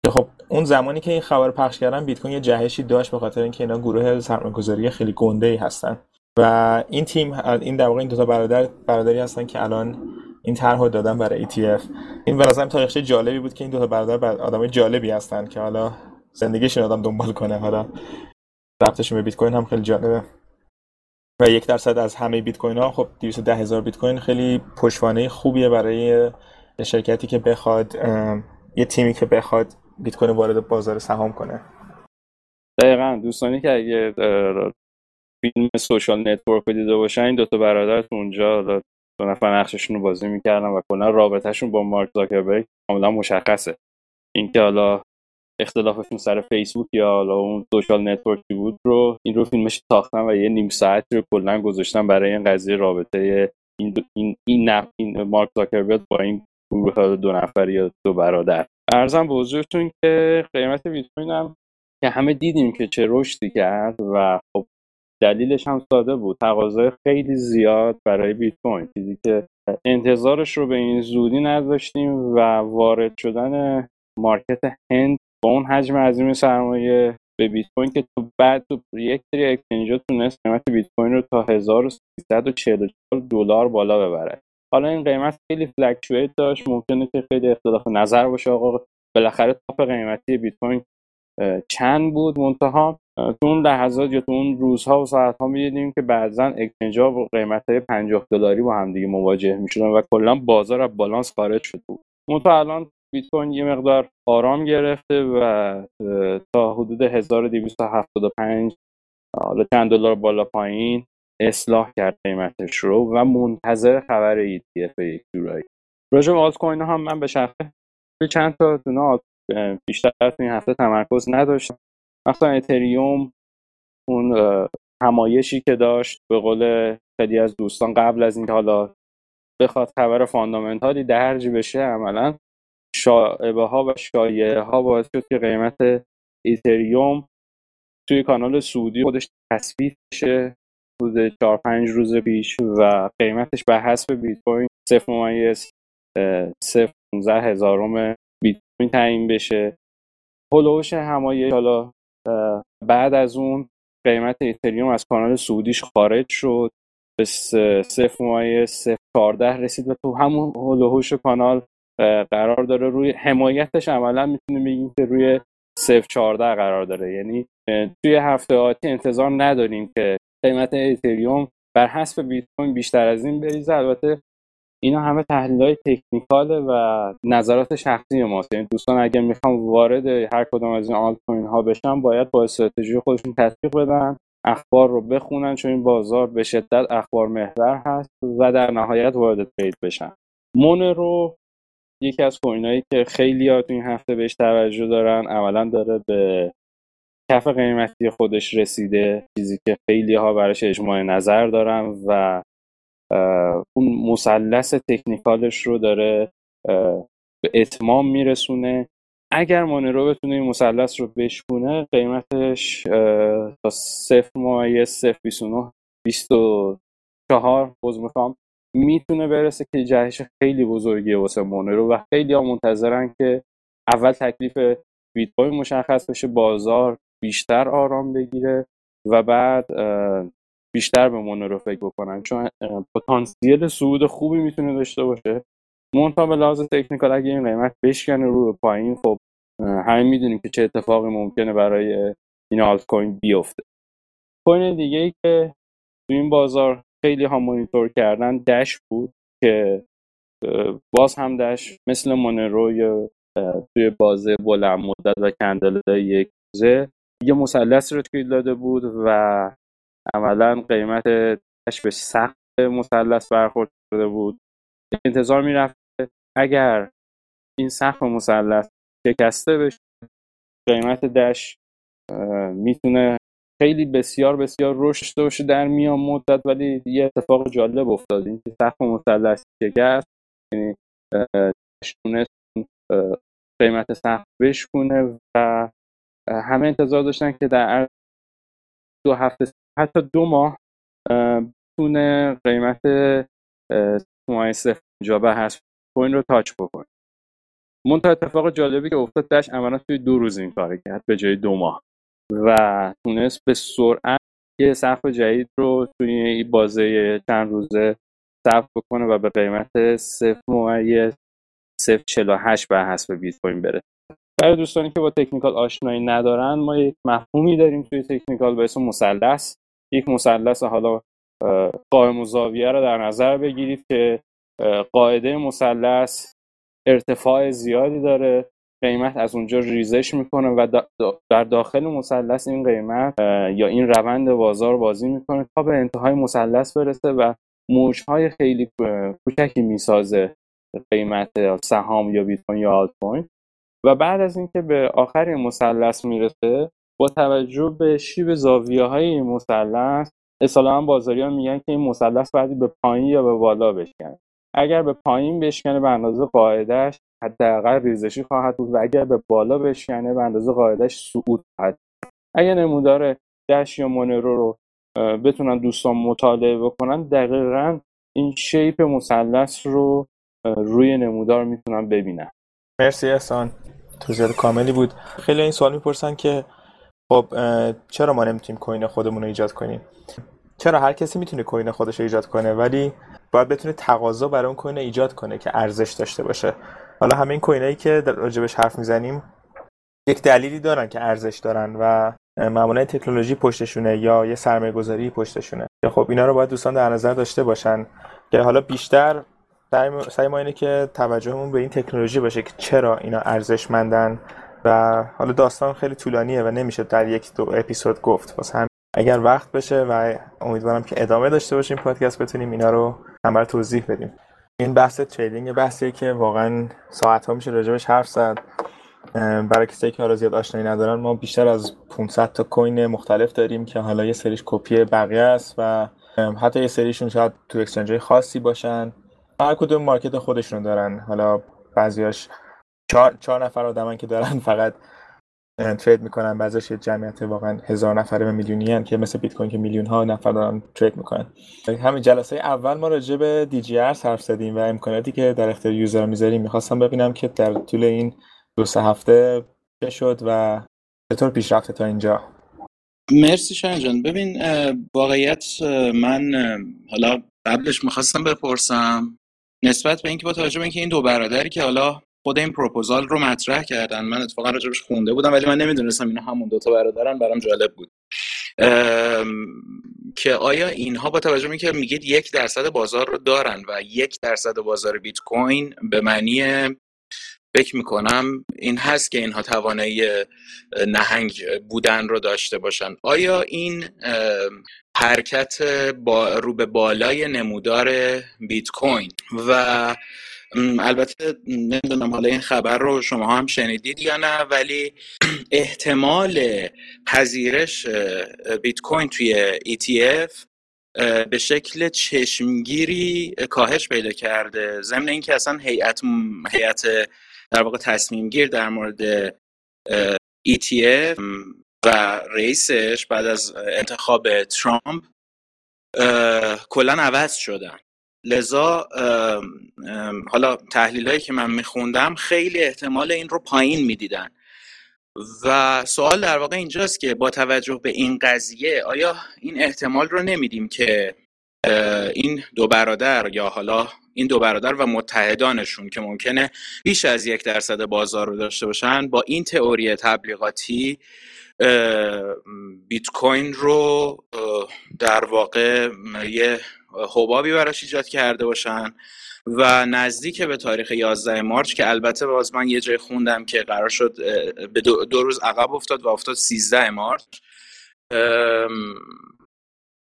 خب اون زمانی که این خبر پخش کردن بیت کوین یه جهشی داشت به خاطر اینکه اینا گروه سرمایه‌گذاری خیلی گنده ای هستن. و این تیم این در واقع این دو تا برادر برادری هستن که الان این طرح دادن برای ETF این به نظرم تاریخچه جالبی بود که این دو تا برادر آدمای جالبی هستن که حالا زندگیشون آدم دنبال کنه. حالا ربطشون به بیت کوین هم خیلی جالبه. و یک درصد از همه بیت کوین ها خب 210 هزار بیت کوین خیلی پشتوانه خوبیه برای شرکتی که بخواد یه تیمی که بخواد بیت کوین وارد بازار سهام کنه.
دقیقا. دوستانی که اگه فیلم Social Network دیده باشن این دوتا برادر اونجا دو نفر نقششون رو بازی می‌کردن و کلا رابطهشون با مارک زاکربرگ کاملا مشخصه. اینکه حالا اختلافشون سر فیسبوک یا حالا اون social networkی بود رو این رو فیلمش ساختن و یه نیم ساعت رو کلا گذاشتن برای این قضیه رابطه این این این, این مارک زاکربرگ با این گروه دو نفر یا دو برادر. عرضم به حضورتون که قیمت بیت کوین هم که همه دیدیم که چه رشدی کرد و خب دلیلش هم ساده بود. تقاضای خیلی زیاد برای بیت کوین چیزی که انتظارش رو به این زودی نداشتیم و وارد شدن market هند با اون حجم عظیم سرمایه به بیت کوین که تو بعد تو یک سری exchange تونست قیمت بیت کوین رو تا 1344 دلار بالا ببره. حالا این قیمت خیلی فلکچویت داشت. ممکنه که خیلی اختلاف نظر باشه. آقا بالاخره تاپ قیمتی بیت کوین چند بود منتها؟ تو اون لحظات یا تو اون روزها و ساعتها می‌دیدیم که بعضا اکسچنج ها با قیمت های 50 دلاری با هم دیگه مواجه می‌شدن و کلا بازار از بالانس خارج شده بود. منتها الان بیت کوین یه مقدار آرام گرفته و تا حدود 1275 حالا چند دلار بالا پایین. اصلاح کرد قیمتش رو و منتظر خبر ETF یک جورایی. راجع به آلت کوین هم من به شخصه چند تا دونه بیشتر این هفته تمرکز نداشتم. مثلا اتریوم اون همایشی که داشت به قول خیلی از دوستان قبل از این حالا بخواد خبر فاندامنتالی درج بشه عملا شاعبه ها و شایعه ها باعث شد که قیمت ایتریوم توی کانال سعودی خودش تثبیت بشه. حدود 4 5 روز پیش و قیمتش به حسب بیت کوین 0.015 هزارم بیت کوین تعیین بشه. هلوش همایش حالا بعد از اون قیمت ایتریوم از کانال سعودیش خارج شد. به صفر مایه صفر چارده رسید و تو همون هلوهوش کانال قرار داره روی حمایتش عملا می‌تونه بگیم که روی صفر چارده قرار داره. یعنی توی هفته آتی انتظار نداریم که قیمت ایتریوم بر حسب بیت کوین بیشتر از این بریزه. البته اینا همه تحلیل های تکنیکاله و نظرات شخصی ماست. یعنی دوستان اگر می‌خوام وارد هر کدام از این آلت کوین ها بشن باید با استراتژی خودشون تطبیق بدن اخبار رو بخونن چون این بازار به شدت اخبار محور هست و در نهایت وارد ترید بشن. رو یکی از کوین هایی که خیلی ها این هفته بهش توجه دارن عملا داره به کف قیمتی خودش رسیده. چیزی که خیلی ها براش اجماع نظر دارن و اون مثلث تکنیکالش رو داره به اتمام میرسونه. اگر مونرو بتونه این مثلث رو بشکونه قیمتش تا صفر مایه صفر بیست و چهار می‌خوام می‌تونه برسه که جهش خیلی بزرگیه واسه مونرو و خیلی ها منتظرن که اول تکلیف بیت کوین مشخص بشه بازار بیشتر آرام بگیره و بعد بیشتر به مونرو فکر بکنن. چون پتانسیل صعود خوبی می‌تونه داشته باشه. منتها به لحاظ تکنیکال اگه این قیمت بشکنه رو پایین خب همه می‌دونیم که چه اتفاقی ممکنه برای این آلت کوین بیفته. کوین دیگه ای که تو این بازار خیلی ها مونیتور کردن دش بود که باز هم دش مثل مونرو توی بازه بلند مدت و کندل یک روزه یه مثلث رو تشکیل داده بود و عملا قیمت به سخت مثلث برخورد شده بود. انتظار می‌رفت اگر این سقف مثلث شکسته بشه قیمت دش می‌تونه خیلی بسیار بسیار رشد باشه در میان مدت ولی یه اتفاق جالب افتاد. اینکه سقف مثلث شکست یعنی قیمت سقف بشکونه و همه انتظار داشتن که در دو هفته حتی دو ماه تونه قیمت ماه صفر جا به هست کوین رو تاچ بکنه. منتها اتفاق جالبی که افتاد داشت عملا توی دو روز این کار کرد به جای دو ماه. و تونست به سرعت یه سقف جدید رو توی این بازه چند روزه ثبت بکنه و به قیمت صفر ممیز صفر چلا هشت بر حسب بیت کوین بره برای دوستانی که با تکنیکال آشنایی ندارن ما یک مفهومی داریم توی تکنیکال به اسم مثلث. یک مثلث حالا قائم و زاویه رو در نظر بگیرید که قاعده مثلث ارتفاع زیادی داره قیمت از اونجا ریزش می‌کنه و در داخل مثلث این قیمت یا این روند بازار بازی می‌کنه تا به انتهای مثلث برسه و موجهای خیلی کوچکی می‌سازه قیمت سهام یا بیت کوین یا آلت کوین. و بعد از اینکه به آخر مثلث می‌رسه با توجه به شیب زاویه های این مثلث اصطلاحا بازاریان میگن که این مثلث بعدی به پایین یا به بالا بشکنه. اگر به پایین بشکنه به اندازه قاعدش حداقل ریزشی خواهد بود و اگر به بالا بشکنه به اندازه قاعدش صعود خواهد اگر نمودار دش یا مونرو رو بتونن دوستان مطالعه بکنن دقیقا این شیپ مثلث رو روی نمودار می‌تونن ببینن.
مرسی احسان. توضیح کاملی بود. خیلی این سوال می‌پرسن که خب چرا ما نمی‌تونیم کوین خودمون رو ایجاد کنیم؟ چرا هر کسی می‌تونه کوین خودش رو ایجاد کنه؟ ولی باید بتونه تقاضا برای اون کوین ایجاد کنه که ارزش داشته باشه. حالا همه این کوینایی که راجبش حرف می‌زنیم یک دلیلی دارن که ارزش دارن و معمولا تکنولوژی پشتشونه یا یه سرمایه گذاری پشتشونه. خب اینا رو باید دوستان در نظر داشته باشن که حالا بیشتر سعی ما اینه که توجهمون به این تکنولوژی باشه که چرا اینا ارزشمندن و حالا داستان خیلی طولانیه و نمیشه در یک دو اپیزود گفت. واسه اگر وقت بشه و امیدوارم که ادامه داشته باشیم پادکست بتونیم اینا رو هم توضیح بدیم. این بحث تریدینگ بحثیه که واقعا ساعت ها میشه راجبش حرف زد. برای کسایی که حالا زیاد آشنایی ندارن ما بیشتر از 500 تا کوین مختلف داریم که حالا یه سریش کپی بقیه است و حتی یه سریشون شاید تو exchange خاصی باشن. هر کدوم market خودشون دارن. حالا بعضیاش چهار, چهار نفر آدمن که دارن فقط trade می‌کنن. بعضیش جمعیت واقعا هزار نفره به میلیونی که مثل بیت کوین که میلیون ها نفر دارن trade می‌کنن. همین جلسه اول ما راجع به دیجی حرف زدیم و امکاناتی که در اختیار user می‌ذاریم. می‌خواستم ببینم که در طول این دو سه هفته چه شد و چطور پیش رفته تا اینجا.
مرسی شاین جان. ببین واقعیت من حالا قبلش می‌خواستم بپرسم. نسبت به اینکه با توجه به اینکه این دو برادری که حالا خود این پروپوزال رو مطرح کردن من اتفاقا راجبش خونده بودم ولی من نمی‌دونستم اینا همون دوتا برادرن برام جالب بود. که آیا اینها با توجه به که میگید یک درصد بازار رو دارن و یک درصد بازار بیت کوین به معنی فکر می‌کنم این هست که اینها توانایی نهنگ بودن رو داشته باشن. آیا این حرکت با رو به بالای نمودار بیت کوین و البته نمی‌دونم حالا این خبر رو شما هم شنیدید یا نه ولی (clears throat) احتمال پذیرش بیت کوین توی ETF به شکل چشمگیری کاهش پیدا کرده. ضمن اینکه اصلا هیئت هیئت در واقع تصمیم گیر در مورد ETF و رئیسش بعد از انتخاب ترامپ کلا عوض شدن. لذا حالا تحلیل هایی که من میخوندم خیلی احتمال این رو پایین می‌دیدن. و سوال در واقع اینجاست که با توجه به این قضیه آیا این احتمال رو نمیدیم که این دو برادر یا حالا این دو برادر و متحدانشون که ممکنه بیش از یک درصد بازار رو داشته باشن با این تئوری تبلیغاتی بیت کوین رو در واقع یه حبابی براش ایجاد کرده باشن و نزدیک به تاریخ 11 مارچ که البته باز من یه جای خوندم که قرار شد به دو, روز عقب افتاد و افتاد 13 مارچ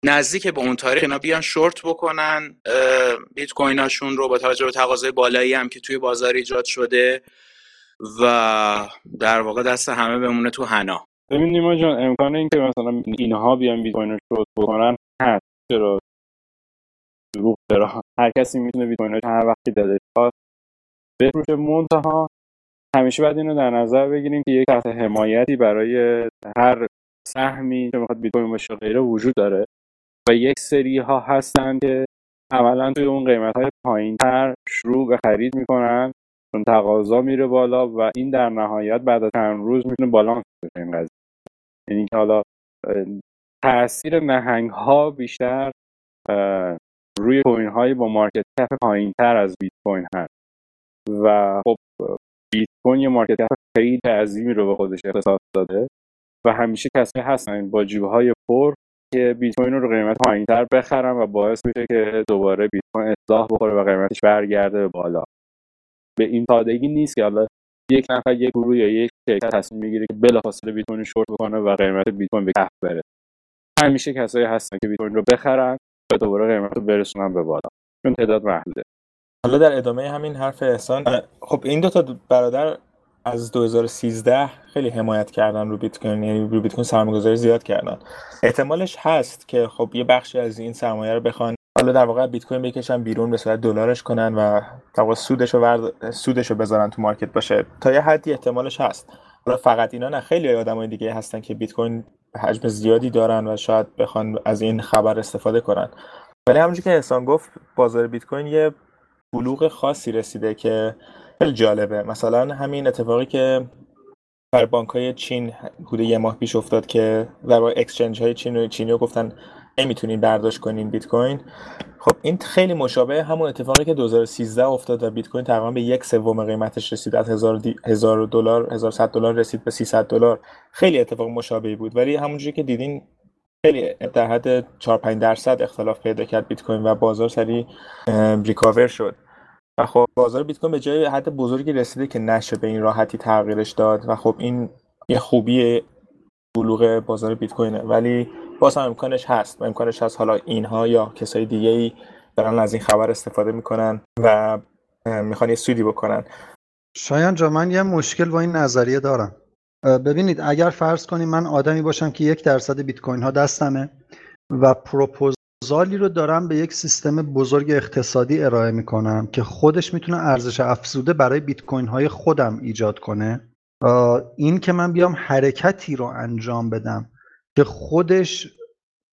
نزدیک به اون تاریخ اینا بیان شورت بکنن بیت کویناشون رو با توجه به تقاضای بالایی هم که توی بازار ایجاد شده و در واقع دست همه بمونه تو حنا.
ببین نیما جان امکان اینکه مثلا اینها بیان بیت کوین رو شورت بکنن هست. چرا؟ دروغ چرا؟ هر کسی می‌تونه بیت کوین هر وقتی دلش خواست بفروشه منتها. همیشه باید اینو در نظر بگیریم که یک تحت حمایتی برای هر سهمی که می‌خواد بیت کوین باشه غیره وجود داره. یک سری ها هستن که عملا توی اون قیمت های پایین تر شروع به خرید می‌کنن. چون تقاضا میره بالا و این در نهایت بعد از چند روز می‌تونه بالانس بشه این قضیه. یعنی که حالا تاثیر نهنگ ها بیشتر روی کوین های با مارکت کپ پایین تر از بیت کوین هست. و خب بیت کوین یه market cap خیلی عظیمی رو به خودش اختصاص داده و همیشه کسی هستن با جیب های پر که بیت کوین رو قیمت پایینتر بخرن و باعث میشه که دوباره بیت کوین اصلاح بخوره و قیمتش برگرده به بالا. به این سادگی نیست که حالا یک نفر یک گروه یا یک شرکت تصمیم می‌گیره که بلافاصله بیت کوین شورت بکنه و قیمت بیت کوین به کف بره. همیشه کسایی هستن که بیت کوین رو بخرن و دوباره قیمت رو برسونن به بالا. چون تعداد محدوده.
حالا در ادامه همین حرف احسان خب این دو تا برادر از 2013 خیلی حمایت کردن رو بیت کوین یعنی رو بیت کوین سرمایه‌گذاری زیاد کردن. احتمالش هست که خب یه بخشی از این سرمایه رو بخوان حالا در واقع بیت کوین بکشن بیرون به صورت دلارش کنن و واقع سودش رو. سودش رو بذارن تو مارکت باشه. تا یه حدی احتمالش هست. حالا فقط اینا نه خیلی آدمای دیگه هستن که بیت کوین حجم زیادی دارن و شاید بخوان از این خبر استفاده کنن. ولی همونجوری که احسان گفت بازار بیت کوین یه بلوغ خاصی رسیده که خیلی جالبه. مثلا همین اتفاقی که بر بانک های چین حدود یه ماه پیش افتاد که در اکسچنج های چین و چینی گفتن نمی‌تونین برداشت کنین بیت کوین خب این خیلی مشابه همون اتفاقی که 2013 افتاد و بیت کوین تقریبا به یک سوم قیمتش رسید. از 1000 دلار 1100 دلار رسید به 300 دلار. خیلی اتفاق مشابهی بود. ولی همونجوری که دیدین خیلی در حد 4 5 درصد اختلاف پیدا کرد بیت کوین و بازار سری ریکاور شد. خب بازار بیت کوین به جای حد بزرگی رسیده که نشه به این راحتی تغییرش داد و خب این یه خوبی بلوغ بازار بیت کوینه. ولی باز هم امکانش هست و امکانش هست حالا اینها یا کسای دیگه ای دارن از این خبر استفاده می‌کنن و می‌خوان یه سودی بکنن.
شایان جا من یه مشکل با این نظریه دارم. ببینید اگر فرض کنیم من آدمی باشم که یک درصد بیت کوین ها دستمه و پروپوزالی رو دارم به یک سیستم بزرگ اقتصادی ارائه می‌کنم که خودش می‌تونه ارزش افزوده برای بیت کوین های خودم ایجاد کنه. این که من بیام حرکتی رو انجام بدم که خودش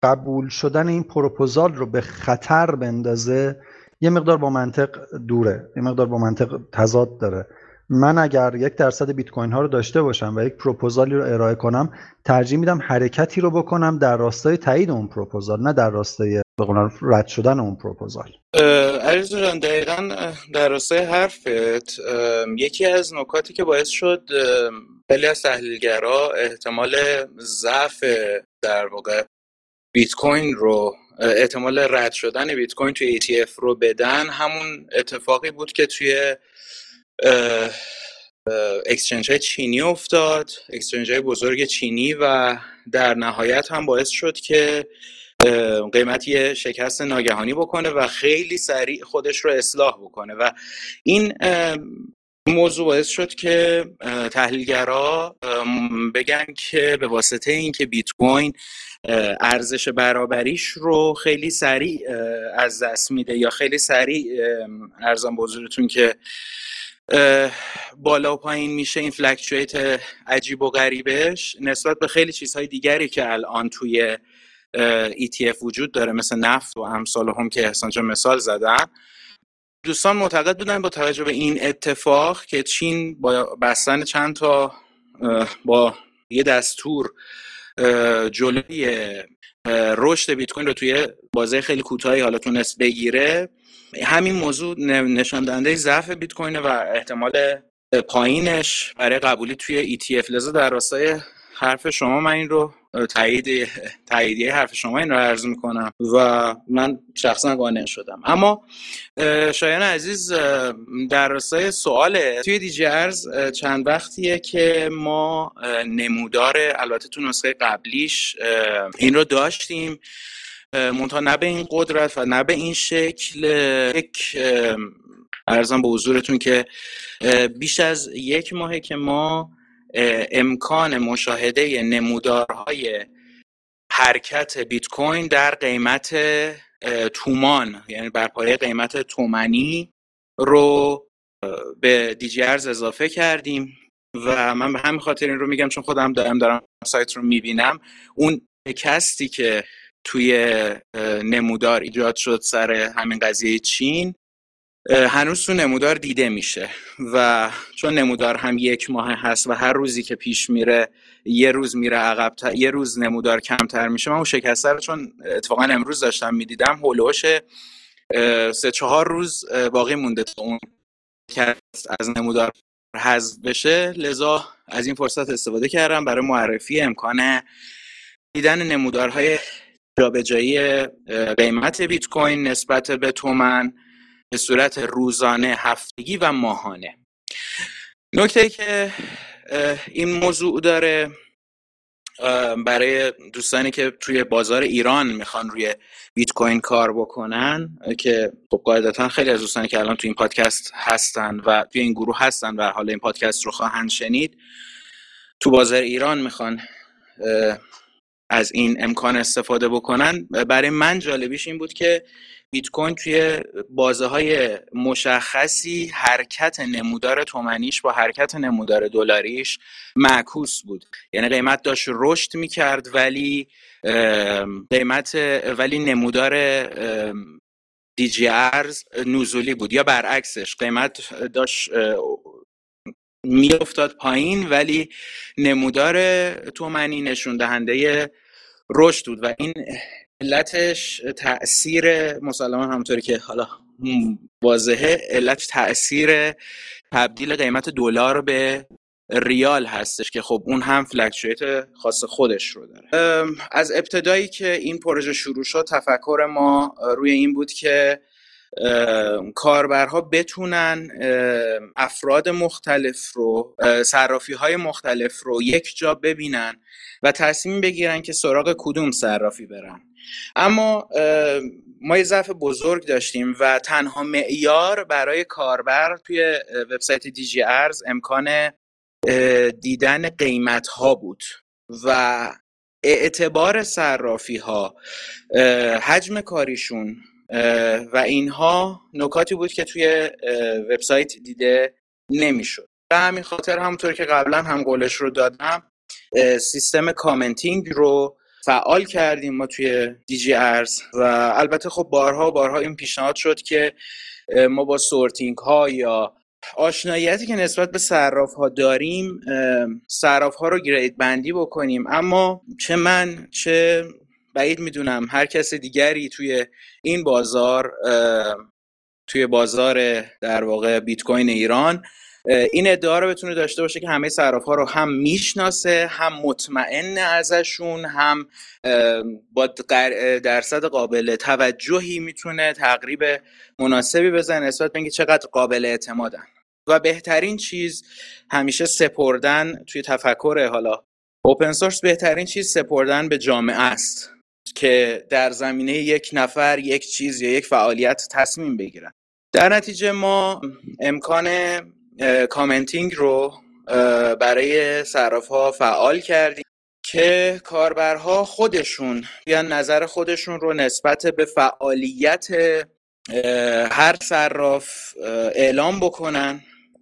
قبول شدن این پروپوزال رو به خطر بندازه یه مقدار با منطق دوره یه مقدار با منطق تضاد داره. من اگر یک درصد بیت کوین ها رو داشته باشم و یک پروپوزالی رو ارائه کنم ترجیح میدم حرکتی رو بکنم در راستای تایید اون پروپوزال نه در راستای به رد شدن اون پروپوزال.
علیرضا جان دقیقا در راستای حرفت یکی از نکاتی که باعث شد خیلی از تحلیلگرا احتمال ضعف در واقع بیت کوین رو احتمال رد شدن بیت کوین توی ETF رو بدن همون اتفاقی بود که توی اکسچنج های چینی افتاد. اکسچنج های بزرگ چینی و در نهایت هم باعث شد که قیمت یه شکست ناگهانی بکنه و خیلی سریع خودش رو اصلاح بکنه. و این موضوع باعث شد که تحلیلگرا بگن که به واسطه اینکه بیت کوین ارزش برابریش رو خیلی سریع از دست میده یا خیلی سریع ارزان بزرگتون که بالا و پایین میشه این فلکچویت عجیب و غریبش نسبت به خیلی چیزهای دیگری که الان توی ETF وجود داره مثل نفت و امثال هم که احسان مثال زدن. دوستان معتقد بودن با توجه به این اتفاق که چین با بستن چند تا با یه دستور جلوی رشد بیت کوین رو توی بازه خیلی کوتاهی حالا تونست بگیره. همین موضوع نشان دهنده ضعف بیت کوین و احتمال پایینش برای قبولی توی ETF لذا در راستای حرف شما من این رو تایید تاییدیه حرف شما این رو عرض می‌کنم و من شخصا قانع شدم. اما شایان عزیز در راستای سوال توی دیجی ارز چند وقتیه که ما نمودار البته تو نسخه قبلیش این رو داشتیم منتها نه به این قدرت و نه به این شکل یک ارزم به حضورتون که بیش از یک ماهه که ما امکان مشاهده نمودارهای حرکت بیت کوین در قیمت تومان یعنی بر پایه قیمت تومنی رو به دیجی ارز اضافه کردیم. و من به همین خاطر این رو میگم چون خودم دارم دارم سایت رو می‌بینم. اون کستی که توی نمودار ایجاد شد سر همین قضیه چین هنوز تو نمودار دیده میشه و چون نمودار هم یک ماه هست و هر روزی که پیش میره یه روز میره عقب یه روز نمودار کمتر میشه. من اون شکسته رو چون اتفاقا امروز داشتم می‌دیدم هولوش سه چهار روز باقی مونده تا اون از نمودار حذف بشه. لذا از این فرصت استفاده کردم. برای معرفی امکان دیدن نمودارهای جابجایی قیمت بیت کوین نسبت به تومن به صورت روزانه هفتگی و ماهانه. نکته که این موضوع داره برای دوستانی که توی بازار ایران می‌خوان روی بیت کوین کار بکنن که خب قاعدتا خیلی از دوستانی که الان توی این پادکست هستن و توی این گروه هستن و حالا این پادکست رو خواهند شنید تو بازار ایران می‌خوان از این امکان استفاده بکنن. برای من جالبیش این بود که بیت کوین توی بازه های مشخصی حرکت نمودار تومنیش با حرکت نمودار دلاریش معکوس بود. یعنی قیمت داشت رشد می‌کرد ولی قیمت ولی نمودار دیجی ارز نزولی بود یا برعکسش قیمت داشت میافتاد پایین ولی نمودار تومنی نشون دهنده رشد بود. و این علتش تاثیر مسلما همونطوری که حالا واضحه علت تاثیر تبدیل قیمت دلار به ریال هستش که خب اون هم فلکچویت خاص خودش رو داره. از ابتدایی که این پروژه شروع شد تفکر ما روی این بود که کاربرها بتونن افراد مختلف رو صرافی های مختلف رو یک جا ببینن و تصمیم بگیرن که سراغ کدوم صرافی برن. اما ما یه ضعف بزرگ داشتیم و تنها معیار برای کاربر توی وبسایت دیجی ارز امکان دیدن قیمت ها بود و اعتبار صرافی ها حجم کاریشون و اینها نکاتی بود که توی وبسایت دیده نمی‌شد. به همین خاطر همونطور که قبلا هم قولش رو دادم سیستم commenting رو فعال کردیم ما توی دیجی ارز و البته خب بارها و بارها این پیشنهاد شد که ما با sorting ها یا آشناییتی که نسبت به صراف ها داریم صراف ها رو grade بندی بکنیم. اما چه من چه بعید می‌دونم هر کس دیگری توی این بازار توی بازار در واقع بیت کوین ایران این ادعا رو بتونه داشته باشه که همه صراف ها رو هم می‌شناسه هم مطمئن ازشون هم با درصد قابل توجهی می‌تونه تقریب مناسبی بزنه نسبت به اینکه چقدر قابل اعتمادن. و بهترین چیز همیشه سپردن توی تفکر حالا اوپن سورس بهترین چیز سپردن به جامعه است که در زمینه یک نفر یک چیز یا یک فعالیت تصمیم بگیرن. در نتیجه ما امکان کامنتینگ رو برای صراف ها فعال کردیم که کاربرها خودشون بیان نظر خودشون رو نسبت به فعالیت هر صراف اعلام بکنن.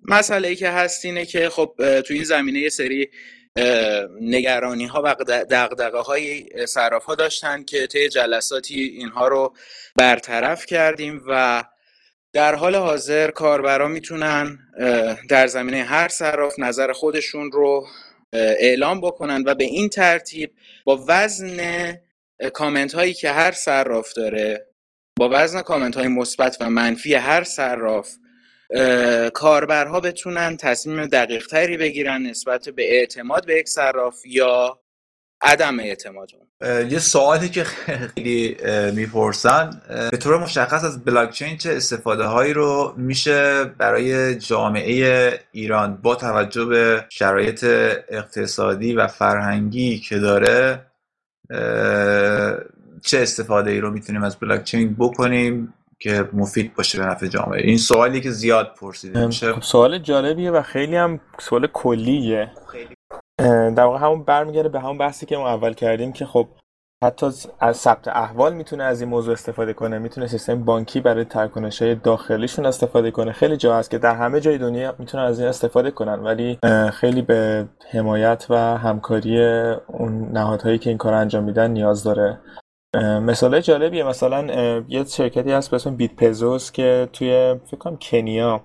مسئله ای که هست اینه که خب تو این زمینه سری نگرانی ها و دقدقه های صراف ها داشتن که طی جلساتی اینها رو برطرف کردیم و در حال حاضر کاربرا می‌تونن در زمینه هر صراف نظر خودشون رو اعلام بکنن و به این ترتیب با وزن کامنت هایی که هر صراف داره با وزن کامنت های مثبت و منفی هر صراف کاربرها بتونن تصمیم دقیق تری بگیرن نسبت به اعتماد به یک صراف یا عدم اعتماد
یه سوالی که خیلی می‌پرسن به طور مشخص از بلاکچین چه استفاده هایی رو میشه برای جامعه ایران با توجه به شرایط اقتصادی و فرهنگی که داره چه استفاده ای رو می‌تونیم از بلاکچین بکنیم که مفید باشه به نفع جامعه؟ این سوالی که زیاد پرسیده میشه.
خب، سوال جالبیه و خیلی هم سوال کلیه. در واقع همون برمیگرده به همون بحثی که ما اول کردیم که خب حتی از ثبت احوال می‌تونه از این موضوع استفاده کنه می‌تونه سیستم بانکی برای ترکنش های داخلیشون استفاده کنه. خیلی جا هست که در همه جای دنیا می‌تونن از این استفاده کنن ولی خیلی به حمایت و همکاری اون نهادهایی که این کار انجام میدن نیاز داره. مثال جالبیه مثلا یه شرکتی هست به بیت پزوس که توی فکر کنم کنیا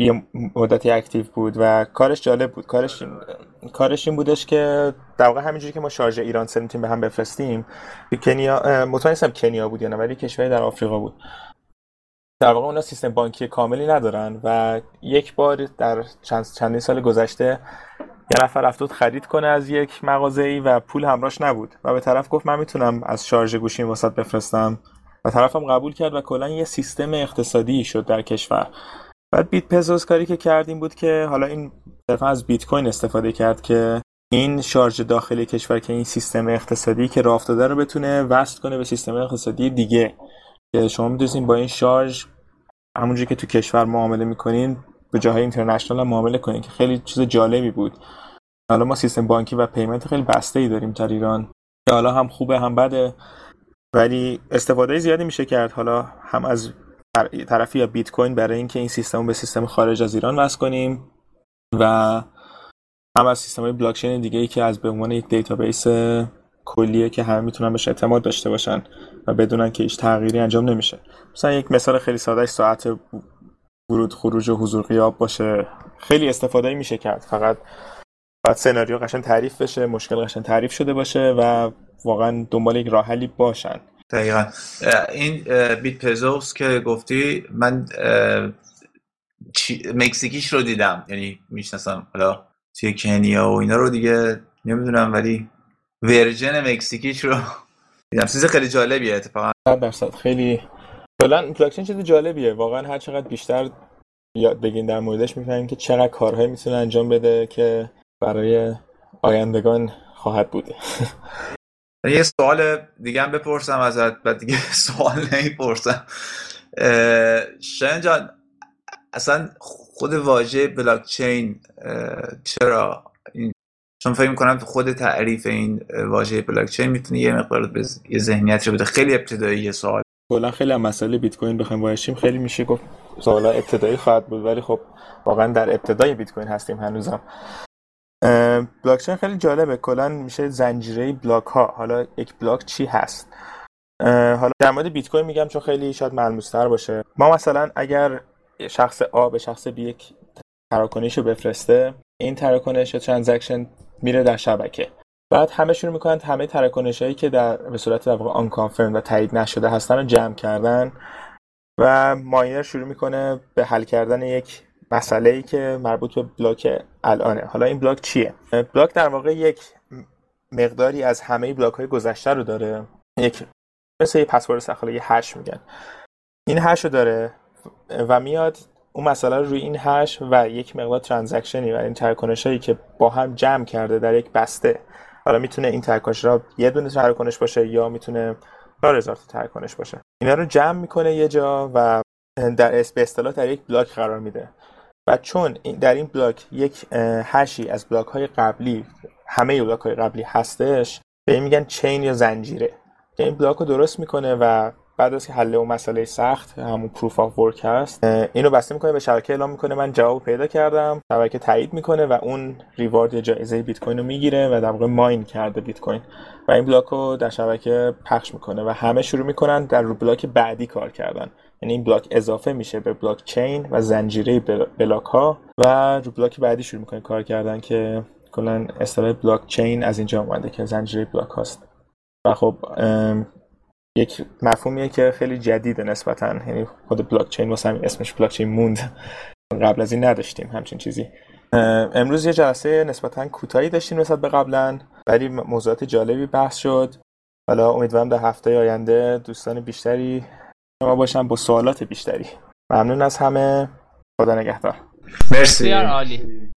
یه مدتی اکتیو بود و کارش جالب بود. کارش کارش این بودش که در واقع همینجوری که ما شارژ ایران سنتیم به هم بفرستیم کنیا مطمئن نیستم کنیا بود یا نه ولی کشوری در آفریقا بود. در واقع اونا سیستم بانکی کاملی ندارن و یک بار در چند چندین سال گذشته یه نفر رفت خرید کنه از یک مغازه ای و پول همراش نبود. و به طرف گفت من می‌تونم از شارژ گوشی واسط بفرستم. و طرفم قبول کرد و کلا یه سیستم اقتصادی شد در کشور. بعد بیت پزوس کاری که کردیم بود که حالا این صرفا از بیت کوین استفاده کرد که این شارژ داخلی کشور که این سیستم اقتصادی که راه افتاده رو بتونه وصل کنه به سیستم اقتصادی دیگه. که شما می‌دونید با این شارژ همونجوری که تو کشور معامله می‌کنین به جاهای international هم معامله کنین که خیلی چیز جالبی بود. حالا ما سیستم بانکی و payment خیلی بسته ای داریم در ایران. که حالا هم خوبه هم بده. ولی استفاده زیادی میشه کرد. حالا هم از طرفی با بیت کوین برای اینکه این سیستم به سیستم خارج از ایران وصل کنیم و هم از سیستم های بلاکچین دیگه ای که از به عنوان یک database کلیه که همه می‌تونن بهش اعتماد داشته باشن و بدونن که هیچ تغییری انجام نمیشه. مثلا یک مثال خیلی ساده ساعت ورود خروج و حضور غیاب باشه. خیلی استفاده میشه کرد. فقط باید سناریو قشن تعریف بشه مشکل قشن تعریف شده باشه و واقعا دنبال یک راه حلی باشن.
دقیقا. این بیت پزوس که گفتی من مکزیکیش رو دیدم. یعنی می‌شناسم حالا توی کنیا و اینا رو دیگه نمی‌دونم ولی ورژن مکزیکیش رو (laughs) دیدم. چیز خیلی جالبیه اتفاقا.
درصد. خیلی کلا بلاکچین چیز جالبیه. واقعا هر چقدر بیشتر یاد بگین در موردش می‌فهمیم که چقدر کارهایی می‌تونه انجام بده که برای آیندگان خواهد بوده (laughs)
یه سوال دیگه هم بپرسم ازت بعد دیگه (laughs) سوال نمی‌پرسم. شاین جان اصلا خود واژه بلاکچین چرا؟ چون فکر می‌کنم خود تعریف این واژه بلاکچین می‌تونه یه مقدار به یه ذهنیت رو بده. خیلی ابتدایی یه سوال.
کلا خیلی هم مسئله بیت کوین بخوایم وایشیم خیلی میشه گفت سوالا ابتدایی خواهد بود ولی خب واقعا در ابتدای بیت کوین هستیم هنوزم. بلاکچین خیلی جالبه. کلا میشه زنجیره بلاک ها. حالا یک بلاک چی هست؟ حالا در مورد بیت کوین میگم چون خیلی شاید ملموس باشه. ما مثلا اگر شخص آ به شخص بی یک تراکنش رو بفرسته این تراکنش یا transaction میره در شبکه. بعد همه شروع می‌کنن همه تراکنش هایی که در به صورت در واقع آن confirm و تایید نشده هستن رو جمع کردن و miner شروع می‌کنه به حل کردن یک مسئله ای که مربوط به block الانه. حالا این block چیه؟ block در واقع یک مقداری از همه block های گذشته رو داره. یک مثل یه پسورد سخاله یه hash میگن. این hash رو داره و میاد اون مسئله رو روی این hash و یک مقدار transactionی و این تراکنش هایی که با هم جمع کرده در یک بسته. حالا می‌تونه این تراکنش را یه دونه تراکنش باشه یا می‌تونه 4000 تا تراکنش باشه. اینا رو جمع می‌کنه یه جا و در به در یک block قرار میده. و چون در این block یک hashی از block های قبلی همه block های قبلی هستش به این میگن chain یا زنجیره. که این block رو درست می‌کنه و بعد از که حل اون مسئله سخت همون proof of work هست اینو بسته می‌کنه به شبکه اعلام می‌کنه. من جواب پیدا کردم شبکه تایید می‌کنه و اون reward یا جایزه بیت کوین رو می‌گیره و در واقع mine کرده بیت کوین. و این block رو در شبکه پخش می‌کنه و همه شروع می‌کنن در رو block بعدی کار کردن. یعنی این block اضافه میشه به بلاک چین و زنجیره block ها و رو block بعدی شروع می‌کنه کار کردن که کلا اصطلاح بلاک چین از اینجا اومده که زنجیره بلاک هاست. و خب یک مفهومیه که خیلی جدیده نسبتا. یعنی خود بلاک چین واسه اسمش بلاک چین موند. قبل از این نداشتیم همچین چیزی. امروز یه جلسه نسبتا کوتاهی داشتیم نسبت به قبلا ولی موضوعات جالبی بحث شد. حالا امیدوارم در هفته آینده دوستان بیشتری شما باشن با سوالات بیشتری. ممنون از همه. خدا نگهدار.
مرسی.
عالی.